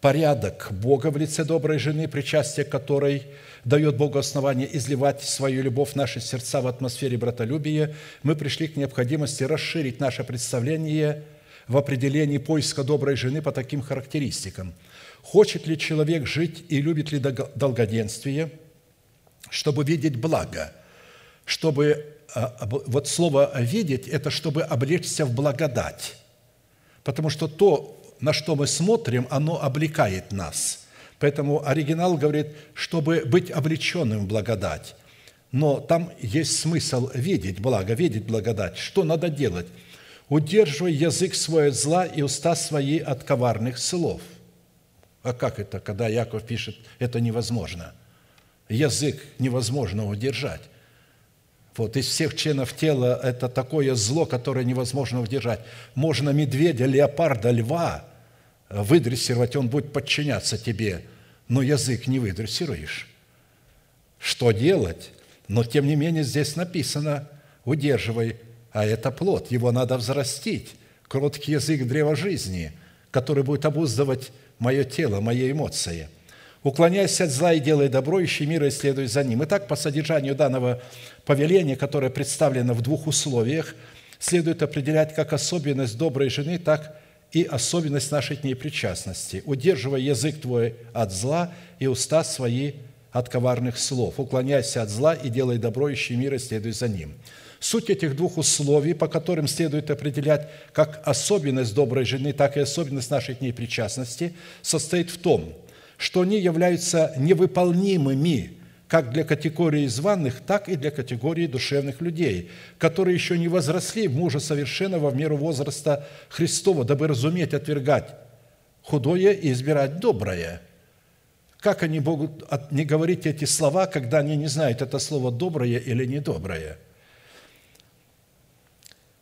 порядок Бога в лице доброй жены, причастие которой дает Богу основание изливать свою любовь в наши сердца в атмосфере братолюбия, мы пришли к необходимости расширить наше представление в определении поиска доброй жены по таким характеристикам. Хочет ли человек жить и любит ли долгоденствие, чтобы видеть благо, чтобы а, вот слово «видеть» – это чтобы облечься в благодать, потому что то, на что мы смотрим, оно облекает нас. Поэтому оригинал говорит, чтобы быть облеченным в благодать. Но там есть смысл видеть благо, видеть благодать. Что надо делать? Удерживай язык свой от зла и уста свои от коварных слов. А как это, когда Яков пишет, это невозможно? Язык невозможно удержать. Вот из всех членов тела это такое зло, которое невозможно удержать. Можно медведя, леопарда, льва выдрессировать, он будет подчиняться тебе, но язык не выдрессируешь. Что делать? Но тем не менее здесь написано, удерживай, а это плод, его надо взрастить. Кроткий язык древа жизни, который будет обуздывать мое тело, мои эмоции. Уклоняйся от зла и делай добро, ищи мира и следуй за ним. Итак, по содержанию данного повеления, которое представлено в двух условиях, следует определять как особенность доброй жены, так и особенность нашей к ней причастности. Удерживай язык твой от зла и уста свои от коварных слов. Уклоняйся от зла и делай добро, ищи мира, следуй за ним. Суть этих двух условий, по которым следует определять как особенность доброй жены, так и особенность нашей к ней причастности, состоит в том, что они являются невыполнимыми как для категории званных, так и для категории душевных людей, которые еще не возросли в мужа совершенного в меру возраста Христова, дабы разуметь отвергать худое и избирать доброе. Как они могут не говорить эти слова, когда они не знают, это слово доброе или недоброе?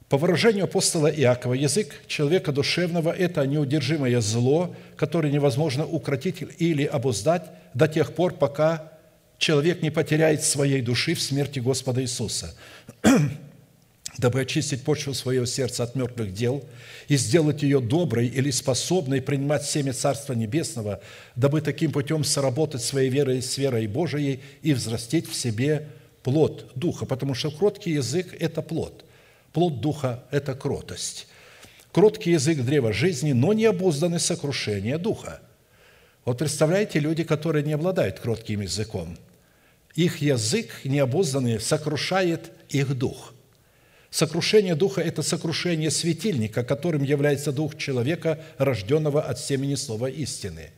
По выражению апостола Иакова, язык человека душевного – это неудержимое зло, которое невозможно укротить или обуздать до тех пор, пока человек не потеряет своей души в смерти Господа Иисуса, дабы очистить почву своего сердца от мертвых дел и сделать ее доброй или способной принимать семя Царства Небесного, дабы таким путем соработать своей верой с верой Божией и взрастить в себе плод Духа, потому что кроткий язык – это плод. Плод Духа – это кротость. Кроткий язык – древа жизни, но не обузданы сокрушения Духа. Вот представляете, люди, которые не обладают кротким языком – их язык необузданный сокрушает их дух. Сокрушение духа – это сокрушение светильника, которым является дух человека, рожденного от семени слова истины.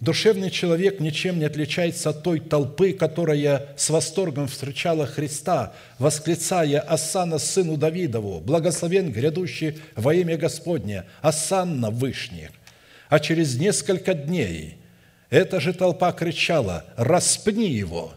Душевный человек ничем не отличается от той толпы, которая с восторгом встречала Христа, восклицая «Асана сыну Давидову, благословен грядущий во имя Господне, Асанна Вышних». А через несколько дней – эта же толпа кричала «Распни его!»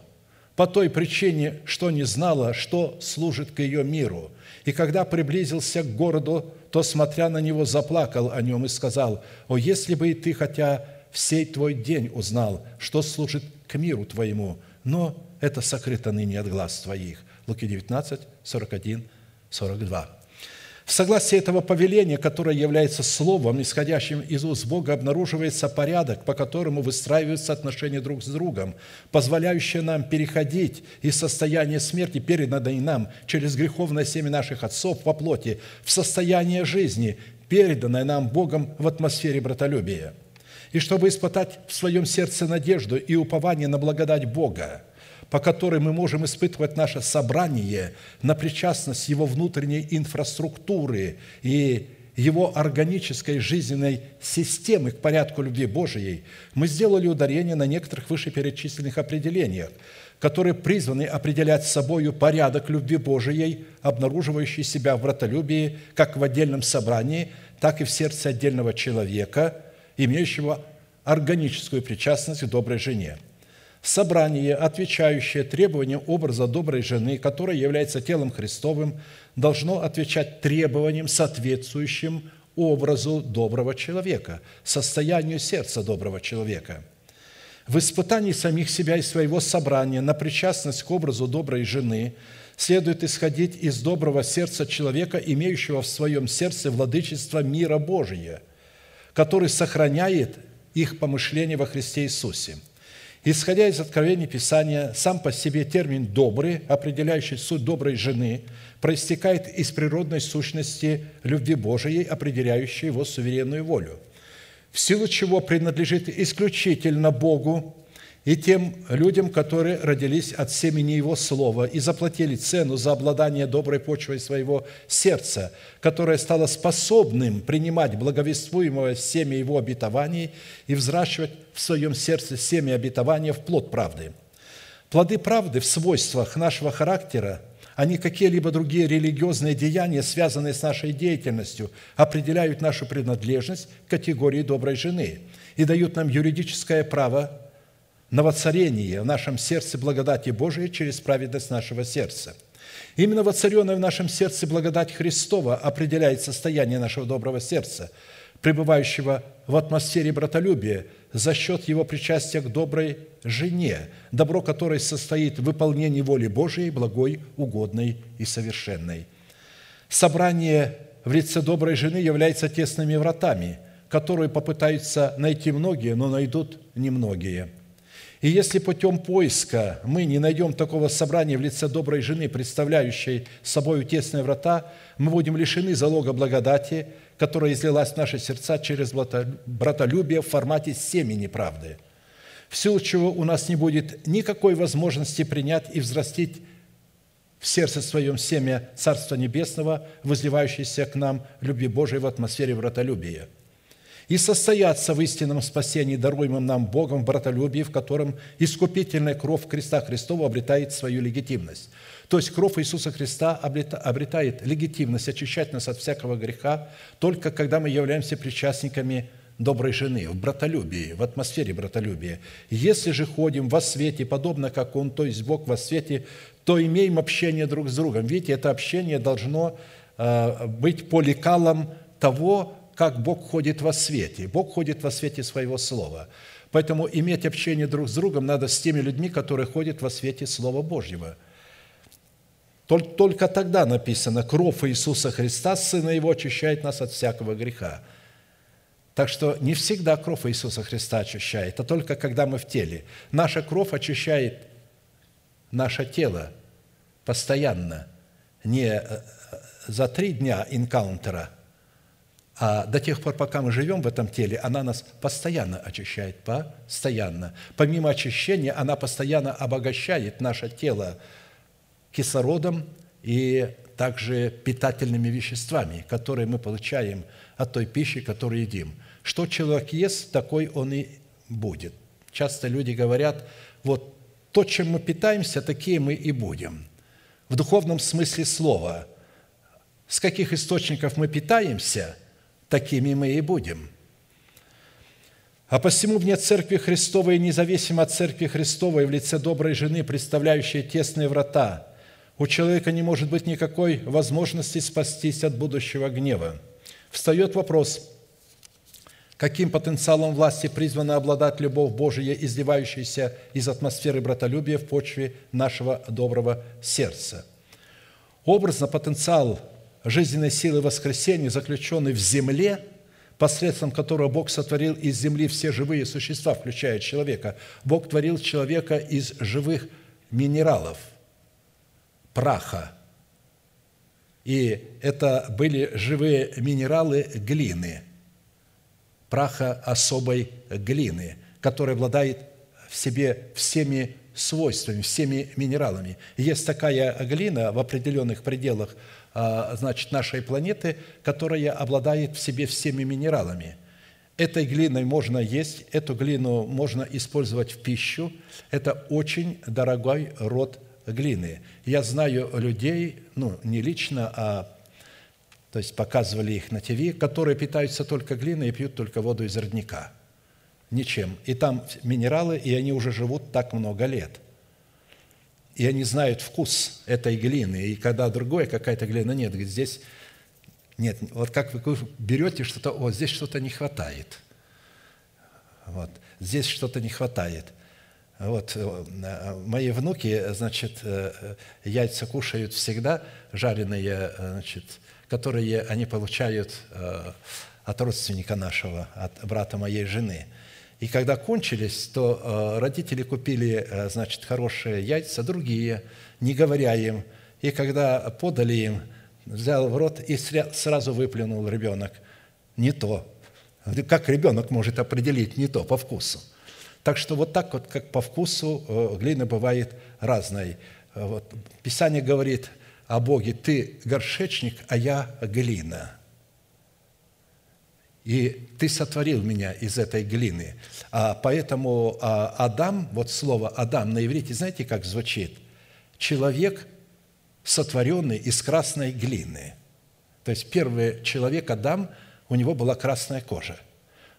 по той причине, что не знала, что служит к ее миру. И когда приблизился к городу, то, смотря на него, заплакал о нем и сказал, «О, если бы и ты хотя всей твой день узнал, что служит к миру твоему, но это сокрыто ныне от глаз твоих». Луки 19, 41, 42. В согласии этого повеления, которое является словом, исходящим из уст Бога, обнаруживается порядок, по которому выстраиваются отношения друг с другом, позволяющие нам переходить из состояния смерти, переданной нам через греховное семя наших отцов по плоти, в состояние жизни, переданное нам Богом в атмосфере братолюбия. И чтобы испытать в своем сердце надежду и упование на благодать Бога, по которой мы можем испытывать наше собрание на причастность Его внутренней инфраструктуры и его органической жизненной системы к порядку любви Божией, мы сделали ударение на некоторых вышеперечисленных определениях, которые призваны определять собою порядок любви Божией, обнаруживающий себя в братолюбии как в отдельном собрании, так и в сердце отдельного человека, имеющего органическую причастность к доброй жене. Собрание, отвечающее требованиям образа доброй жены, которая является телом Христовым, должно отвечать требованиям, соответствующим образу доброго человека, состоянию сердца доброго человека. В испытании самих себя и своего собрания на причастность к образу доброй жены следует исходить из доброго сердца человека, имеющего в своем сердце владычество мира Божия, который сохраняет их помышления во Христе Иисусе – Исходя из откровений Писания, сам по себе термин «добрый», определяющий суть доброй жены, проистекает из природной сущности любви Божией, определяющей его суверенную волю, в силу чего принадлежит исключительно Богу и тем людям, которые родились от семени Его Слова и заплатили цену за обладание доброй почвой своего сердца, которое стало способным принимать благовествуемое семя Его обетований и взращивать в своем сердце семя обетования в плод правды. Плоды правды в свойствах нашего характера а не какие-либо другие религиозные деяния, связанные с нашей деятельностью, определяют нашу принадлежность к категории доброй жены и дают нам юридическое право на воцарение в нашем сердце благодати Божией через праведность нашего сердца. Именно воцаренная в нашем сердце благодать Христова определяет состояние нашего доброго сердца, пребывающего в атмосфере братолюбия за счет его причастия к доброй жене, добро которой состоит в выполнении воли Божией, благой, угодной и совершенной. Собрание в лице доброй жены является тесными вратами, которые попытаются найти многие, но найдут немногие – и если путем поиска мы не найдем такого собрания в лице доброй жены, представляющей собой тесные врата, мы будем лишены залога благодати, которая излилась в наши сердца через братолюбие в формате семени правды, в силу чего у нас не будет никакой возможности принять и взрастить в сердце своем семя Царства Небесного, возливающееся к нам любви Божией в атмосфере братолюбия – и состояться в истинном спасении, даруемом нам Богом в братолюбии, в котором искупительная кровь Христа Христова обретает свою легитимность. То есть кровь Иисуса Христа обретает легитимность очищать нас от всякого греха только когда мы являемся причастниками доброй жены, в братолюбии, в атмосфере братолюбия. Если же ходим во свете, подобно как Он, то есть Бог во свете, то имеем общение друг с другом. Видите, это общение должно э, быть по лекалам того, как Бог ходит во свете. Бог ходит во свете своего слова. Поэтому иметь общение друг с другом надо с теми людьми, которые ходят во свете Слова Божьего. Только тогда написано, кровь Иисуса Христа, Сына Его, очищает нас от всякого греха. Так что не всегда кровь Иисуса Христа очищает, а только когда мы в теле. Наша кровь очищает наше тело постоянно, не э, э, за три дня инкаунтера – а до тех пор, пока мы живем в этом теле, она нас постоянно очищает, постоянно. Помимо очищения, она постоянно обогащает наше тело кислородом и также питательными веществами, которые мы получаем от той пищи, которую едим. Что человек ест, такой он и будет. Часто люди говорят, вот то, чем мы питаемся, такие мы и будем. В духовном смысле слова. С каких источников мы питаемся – такими мы и будем. А посему вне Церкви Христовой, независимо от Церкви Христовой, в лице доброй жены, представляющей тесные врата, у человека не может быть никакой возможности спастись от будущего гнева. Встает вопрос, каким потенциалом власти призвана обладать любовь Божия, изливающаяся из атмосферы братолюбия в почве нашего доброго сердца. Образно потенциал жизненной силы воскресения, заключенной в земле, посредством которого Бог сотворил из земли все живые существа, включая человека. Бог творил человека из живых минералов, праха. И это были живые минералы глины. праха особой глины, который обладает в себе всеми свойствами, всеми минералами. Есть такая глина в определенных пределах значит, нашей планеты, которая обладает в себе всеми минералами. Этой глиной можно есть, эту глину можно использовать в пищу. Это очень дорогой род глины. Я знаю людей, ну, не лично, а то есть показывали их на ТВ, которые питаются только глиной и пьют только воду из родника. Ничем. И там минералы, и они уже живут так много лет. И они знают вкус этой глины. И когда другое какая-то глина, нет, говорит, здесь нет. Вот как вы берете что-то, о, здесь что-то не хватает. Вот, здесь что-то не хватает – вот э, мои внуки, значит, э, яйца кушают всегда, жареные, э, значит, которые они получают от родственника нашего, от брата моей жены. И когда кончились, то родители купили, значит, хорошие яйца, другие, не говоря им. И когда подали им, взял в рот и сразу выплюнул ребенок. Не то. Как ребенок может определить не то по вкусу? Так что вот так вот, как по вкусу, э, глина бывает разной. Э, вот. Писание говорит о Боге, ты горшечник, а я глина. И ты сотворил меня из этой глины. А поэтому а, Адам, вот слово Адам на иврите, знаете, как звучит? Человек, сотворенный из красной глины. То есть первый человек, Адам, у него была красная кожа.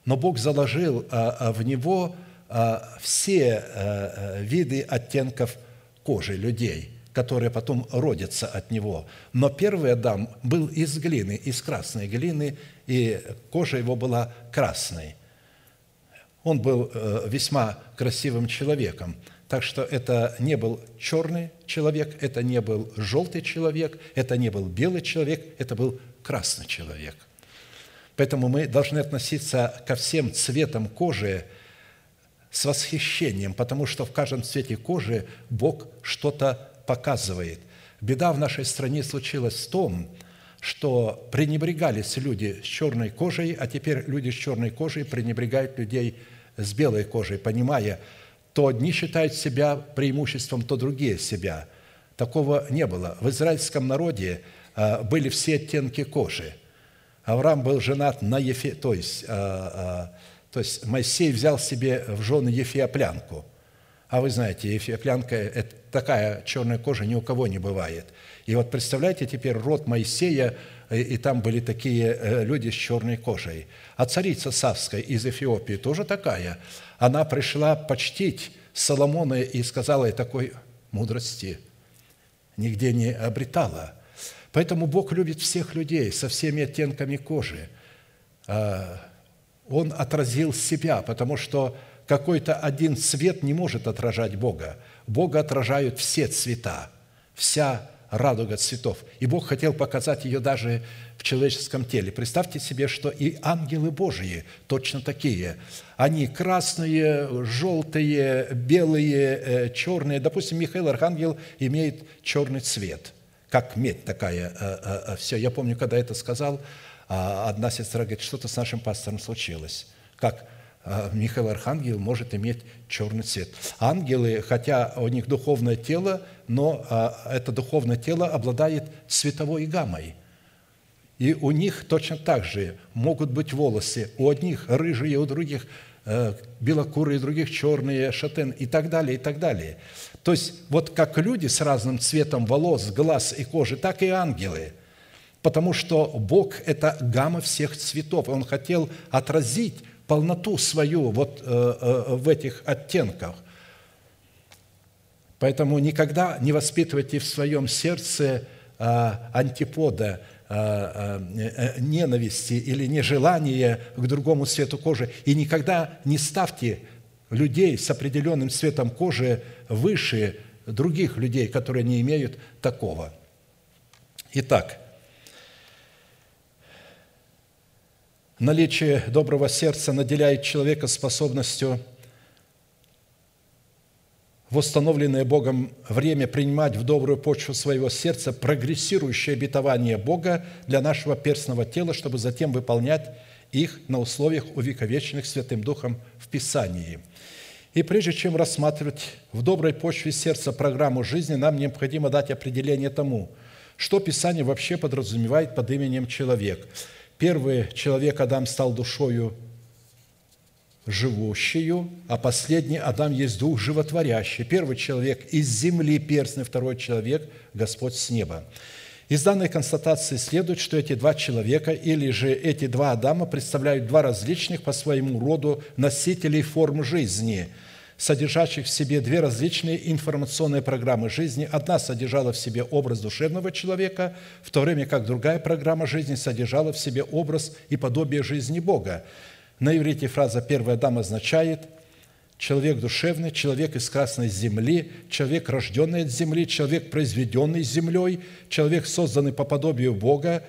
Но Бог заложил а, а, в него а, все э, э, виды оттенков кожи людей, которые потом родятся от него. Но первый Адам был из глины, из красной глины, и кожа его была красной. Он был э, весьма красивым человеком. Так что это не был черный человек, это не был желтый человек, это не был белый человек, это был красный человек. Поэтому мы должны относиться ко всем цветам кожи – с восхищением, потому что в каждом цвете кожи Бог что-то показывает. Беда в нашей стране случилась в том, что пренебрегались люди с черной кожей, а теперь люди с черной кожей пренебрегают людей с белой кожей, понимая, то одни считают себя преимуществом, то другие себя. Такого не было. В израильском народе а, были все оттенки кожи. Авраам был женат на Ефе, то есть а, а, то есть Моисей взял себе в жены Ефиоплянку. А вы знаете, Ефиоплянка – это такая черная кожа ни у кого не бывает. И вот представляете теперь род Моисея, и там были такие э, люди с черной кожей. А царица Савская из Эфиопии тоже такая. Она пришла почтить Соломона и сказала ей такой мудрости нигде не обретала. Поэтому Бог любит всех людей со всеми оттенками кожи а, он отразил себя, потому что какой-то один цвет не может отражать Бога. Бога отражают все цвета, вся радуга цветов. И Бог хотел показать ее даже в человеческом теле. Представьте себе, что и ангелы Божьи точно такие. Они красные, желтые, белые, э, черные. Допустим, Михаил Архангел имеет черный цвет, как медь такая. Э, э, Все, я помню, когда это сказал, а одна сестра говорит, что-то с нашим пастором случилось. Как Михаил Архангел может иметь черный цвет. Ангелы, хотя у них духовное тело, но а, это духовное тело обладает цветовой гаммой. И у них точно так же могут быть волосы. У одних рыжие, у других э, белокурые, у других черные, шатен и так далее, и так далее. То есть вот как люди с разным цветом волос, глаз и кожи, так и ангелы – потому что Бог – это гамма всех цветов. Он хотел отразить полноту свою вот э, э, в этих оттенках. Поэтому никогда не воспитывайте в своем сердце э, антипода, ненависти или нежелания к другому цвету кожи. И никогда не ставьте людей с определенным цветом кожи выше других людей, которые не имеют такого. Итак, Наличие доброго сердца наделяет человека способностью в установленное Богом время принимать в добрую почву своего сердца прогрессирующее обетование Бога для нашего перстного тела, чтобы затем выполнять их на условиях, увековеченных Святым Духом в Писании. И прежде чем рассматривать в доброй почве сердца программу жизни, нам необходимо дать определение тому, что Писание вообще подразумевает под именем «человек». Первый человек Адам стал душою живущую, а последний Адам есть дух животворящий. Первый человек из земли перстный, второй человек – Господь с неба. Из данной констатации следует, что эти два человека или же эти два Адама представляют два различных по своему роду носителей форм жизни, содержащих в себе две различные информационные программы жизни. Одна содержала в себе образ душевного человека, в то время как другая программа жизни содержала в себе образ и подобие жизни Бога. На иврите фраза «первый Адам» означает – человек душевный, человек из красной земли, человек, рожденный от земли, человек, произведенный землей, человек, созданный по подобию Бога,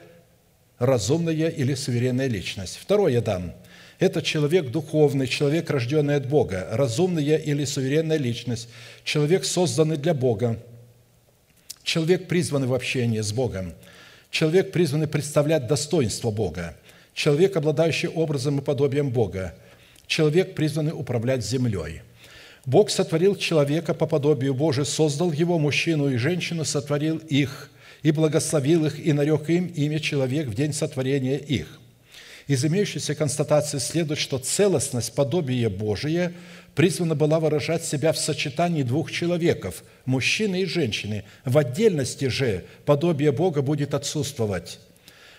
разумная или суверенная личность. Второй Адам – это человек духовный, человек, рожденный от Бога, разумная или суверенная личность, человек, созданный для Бога, человек, призванный в общение с Богом, человек, призванный представлять достоинство Бога, человек, обладающий образом и подобием Бога, человек, призванный управлять землей. Бог сотворил человека по подобию Божию, создал его, мужчину и женщину, сотворил их и благословил их, и нарек им имя человек в день сотворения их. Из имеющейся констатации следует, что целостность подобия Божия призвана была выражать себя в сочетании двух человеков, мужчины и женщины. В отдельности же подобие Бога будет отсутствовать.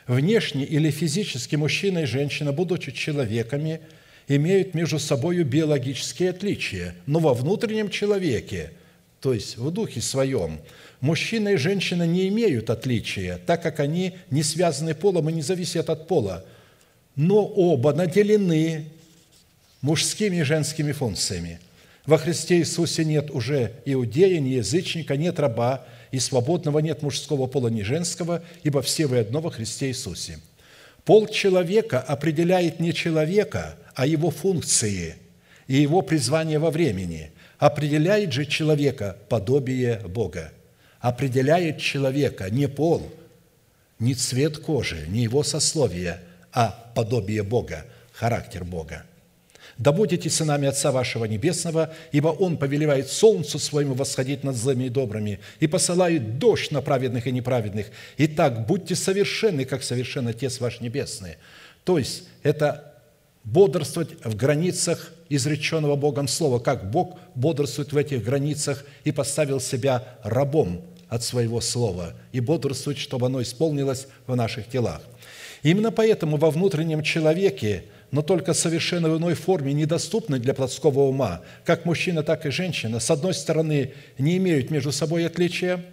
Внешне или физически мужчина и женщина, будучи человеками – имеют между собой биологические отличия, но во внутреннем человеке, то есть в духе своем, мужчина и женщина не имеют отличия, так как они не связаны полом и не зависят от пола, но оба наделены мужскими и женскими функциями. Во Христе Иисусе нет уже иудея, ни язычника, нет раба, и свободного нет мужского пола, ни женского, ибо все вы одно во Христе Иисусе. Пол человека определяет не человека, а его функции и его призвание во времени. Определяет же человека подобие Бога. Определяет человека не пол, не цвет кожи, не его сословие, а подобие Бога, характер Бога. Да будете сынами Отца вашего Небесного, ибо Он повелевает солнцу своему восходить над злыми и добрыми, и посылает дождь на праведных и неправедных. Итак, будьте совершенны, как совершен Отец ваш Небесный». То есть, это бодрствовать в границах изреченного Богом Слова, как Бог бодрствует в этих границах и поставил себя рабом от своего Слова и бодрствует, чтобы оно исполнилось в наших телах. Именно поэтому во внутреннем человеке, но только совершенно в иной форме, недоступной для плотского ума, как мужчина, так и женщина, с одной стороны, не имеют между собой отличия,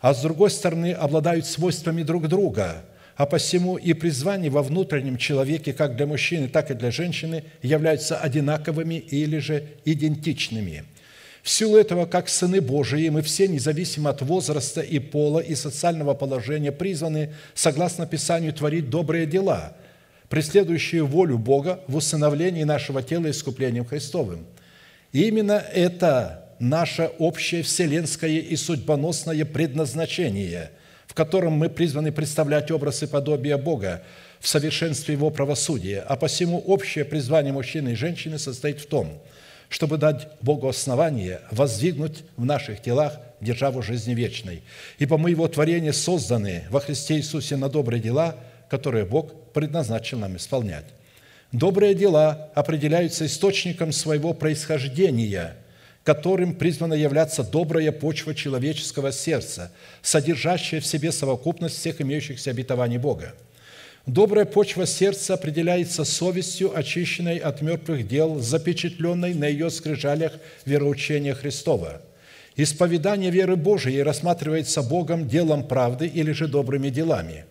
а с другой стороны, обладают свойствами друг друга – а посему и призвания во внутреннем человеке, как для мужчины, так и для женщины, являются одинаковыми или же идентичными. В силу этого, как сыны Божии, мы все, независимо от возраста и пола и социального положения, призваны, согласно Писанию, творить добрые дела, преследующие волю Бога в усыновлении нашего тела искуплением Христовым. И именно это наше общее вселенское и судьбоносное предназначение – в котором мы призваны представлять образ и подобие Бога в совершенстве Его правосудия. А посему общее призвание мужчины и женщины состоит в том, чтобы дать Богу основание воздвигнуть в наших телах державу жизни вечной. Ибо мы Его творение созданы во Христе Иисусе на добрые дела, которые Бог предназначил нам исполнять. Добрые дела определяются источником своего происхождения – которым призвана являться добрая почва человеческого сердца, содержащая в себе совокупность всех имеющихся обетований Бога. Добрая почва сердца определяется совестью, очищенной от мертвых дел, запечатленной на ее скрижалях вероучения Христова. Исповедание веры Божией рассматривается Богом делом правды или же добрыми делами.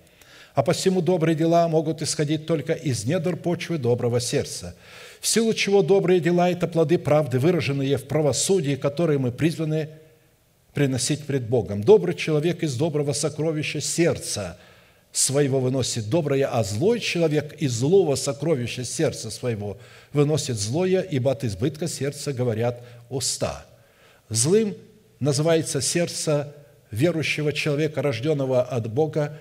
А посему добрые дела могут исходить только из недр почвы доброго сердца – в силу чего добрые дела – это плоды правды, выраженные в правосудии, которые мы призваны приносить пред Богом. Добрый человек из доброго сокровища сердца своего выносит доброе, а злой человек из злого сокровища сердца своего выносит злое, ибо от избытка сердца говорят уста. Злым называется сердце верующего человека, рожденного от Бога,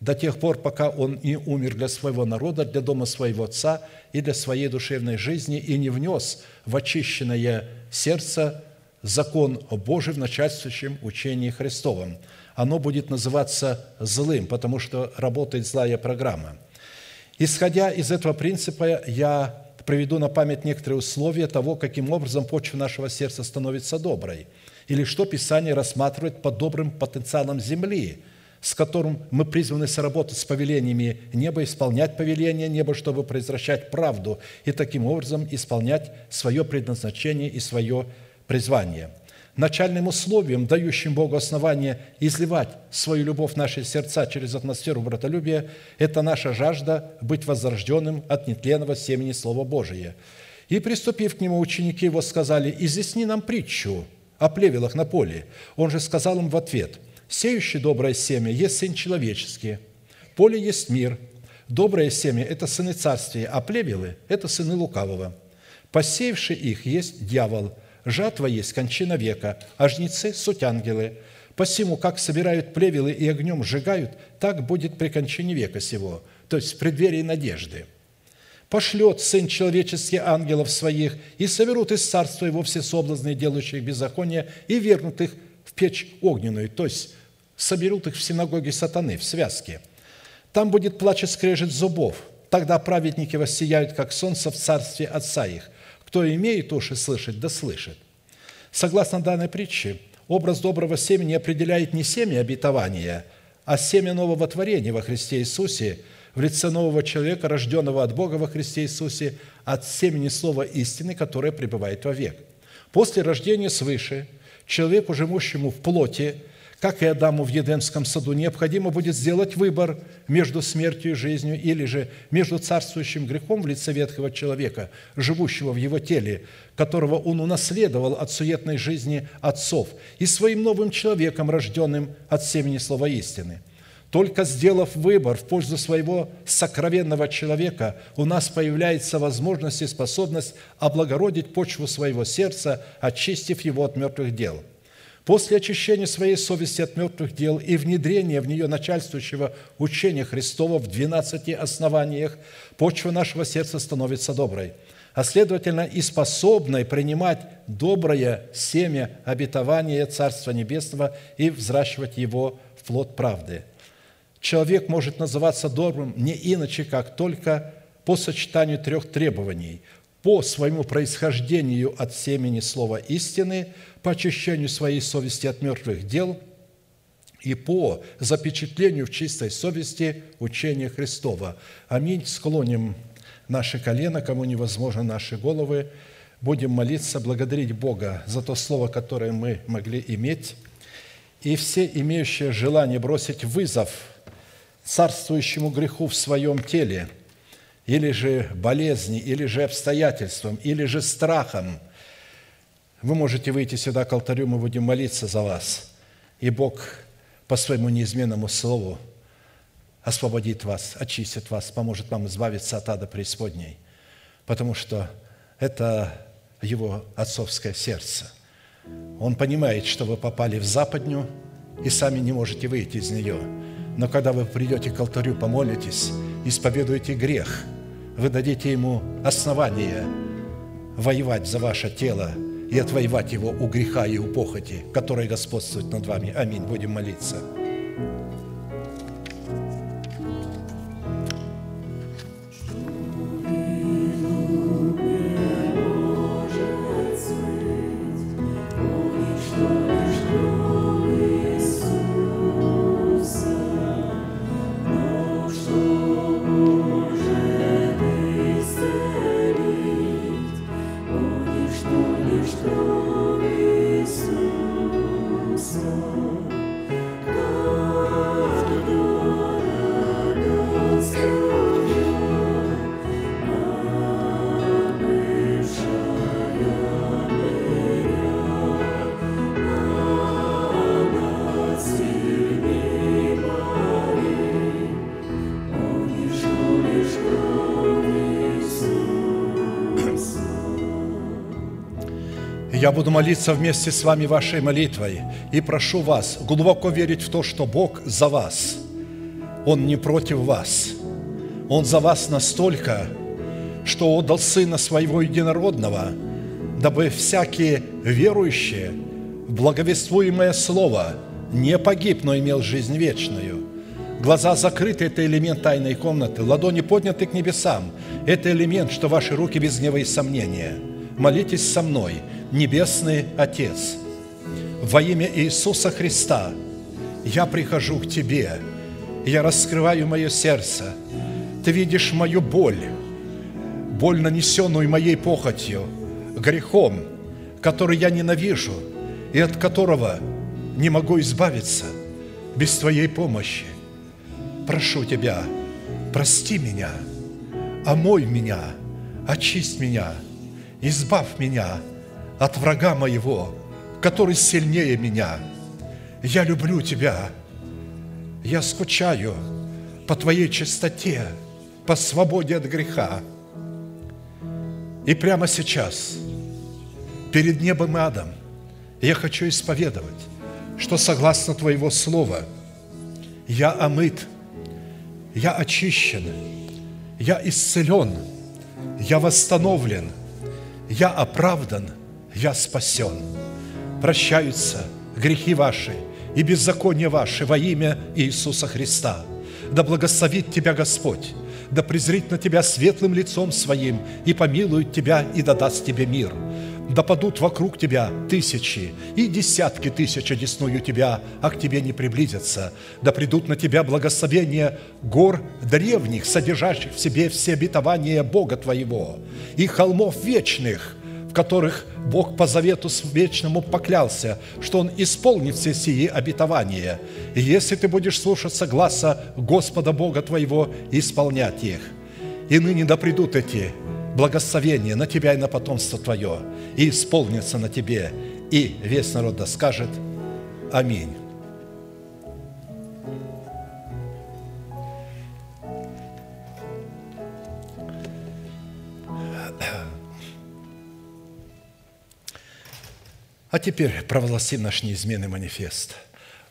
до тех пор, пока он не умер для своего народа, для дома своего отца и для своей душевной жизни, и не внес в очищенное сердце закон Божий в начальствующем учении Христовом. Оно будет называться злым, потому что работает злая программа. Исходя из этого принципа, я приведу на память некоторые условия того, каким образом почва нашего сердца становится доброй, или что Писание рассматривает под добрым потенциалом земли – с которым мы призваны сработать с повелениями неба, исполнять повеления неба, чтобы произвращать правду и таким образом исполнять свое предназначение и свое призвание. Начальным условием, дающим Богу основание изливать свою любовь в наши сердца через атмосферу братолюбия, это наша жажда быть возрожденным от нетленного семени Слова Божия. И, приступив к нему, ученики его сказали, «Изъясни нам притчу о плевелах на поле». Он же сказал им в ответ – Сеющий доброе семя есть сын человеческий, поле есть мир, доброе семя – это сыны царствия, а плевелы – это сыны лукавого. Посеявший их есть дьявол, жатва есть кончина века, а жнецы – суть ангелы. Посему, как собирают плевелы и огнем сжигают, так будет при кончине века сего, то есть в преддверии надежды. Пошлет Сын Человеческий ангелов своих, и соберут из царства его все соблазны, делающих беззаконие, и вернут их в печь огненную, то есть соберут их в синагоге сатаны, в связке. Там будет плач и скрежет зубов. Тогда праведники воссияют, как солнце в царстве Отца их. Кто имеет уши слышать, да слышит. Согласно данной притче, образ доброго семени определяет не семя обетования, а семя нового творения во Христе Иисусе в лице нового человека, рожденного от Бога во Христе Иисусе, от семени слова истины, которое пребывает вовек. После рождения свыше человеку, живущему в плоти, как и Адаму в Едемском саду, необходимо будет сделать выбор между смертью и жизнью или же между царствующим грехом в лице ветхого человека, живущего в его теле, которого он унаследовал от суетной жизни отцов, и своим новым человеком, рожденным от семени слова истины. Только сделав выбор в пользу своего сокровенного человека, у нас появляется возможность и способность облагородить почву своего сердца, очистив его от мертвых дел – После очищения своей совести от мертвых дел и внедрения в нее начальствующего учения Христова в двенадцати основаниях, почва нашего сердца становится доброй, а следовательно и способной принимать доброе семя обетования Царства Небесного и взращивать его в плод правды. Человек может называться добрым не иначе, как только по сочетанию трех требований – по своему происхождению от семени слова истины – по очищению своей совести от мертвых дел и по запечатлению в чистой совести учения Христова. Аминь. Склоним наши колено, кому невозможно наши головы. Будем молиться, благодарить Бога за то слово, которое мы могли иметь. И все имеющие желание бросить вызов царствующему греху в своем теле, или же болезни, или же обстоятельствам, или же страхом – вы можете выйти сюда к алтарю, мы будем молиться за вас. И Бог по своему неизменному слову освободит вас, очистит вас, поможет вам избавиться от ада преисподней. Потому что это его отцовское сердце. Он понимает, что вы попали в западню и сами не можете выйти из нее. Но когда вы придете к алтарю, помолитесь, исповедуете грех, вы дадите ему основание воевать за ваше тело – и отвоевать его у греха и у похоти, которые господствуют над вами. Аминь. Будем молиться. Молиться вместе с вами вашей молитвой и прошу вас глубоко верить в то, что Бог за вас. Он не против вас. Он за вас настолько, что отдал Сына Своего Единородного, дабы всякие верующие в благовествуемое Слово не погиб, но имел жизнь вечную. Глаза закрыты – это элемент тайной комнаты. Ладони подняты к небесам – это элемент, что ваши руки без гнева и сомнения. Молитесь со мной, Небесный Отец, во имя Иисуса Христа я прихожу к Тебе, я раскрываю мое сердце. Ты видишь мою боль, боль, нанесенную моей похотью, грехом, который я ненавижу и от которого не могу избавиться без Твоей помощи. Прошу Тебя, прости меня, омой меня, очисть меня, избавь меня от врага моего, который сильнее меня. Я люблю Тебя, я скучаю по Твоей чистоте, по свободе от греха – и прямо сейчас, перед небом и адом, я хочу исповедовать, что согласно Твоего Слова, я омыт, я очищен, я исцелен, я восстановлен, я оправдан, я спасен. Прощаются грехи ваши и беззакония ваши во имя Иисуса Христа. Да благословит Тебя Господь да презрит на тебя светлым лицом своим и помилует тебя и да даст тебе мир. Да вокруг тебя тысячи и десятки тысяч одесную тебя, а к тебе не приблизятся. Да придут на тебя благословения гор древних, содержащих в себе все обетования Бога твоего, и холмов вечных – которых Бог по завету вечному поклялся, что Он исполнит все сии обетования. И если ты будешь слушаться гласа Господа Бога твоего и исполнять их, и ныне да придут эти благословения на тебя и на потомство твое, и исполнится на тебе, и весь народ да скажет Аминь. А теперь провозгласим наш неизменный манифест,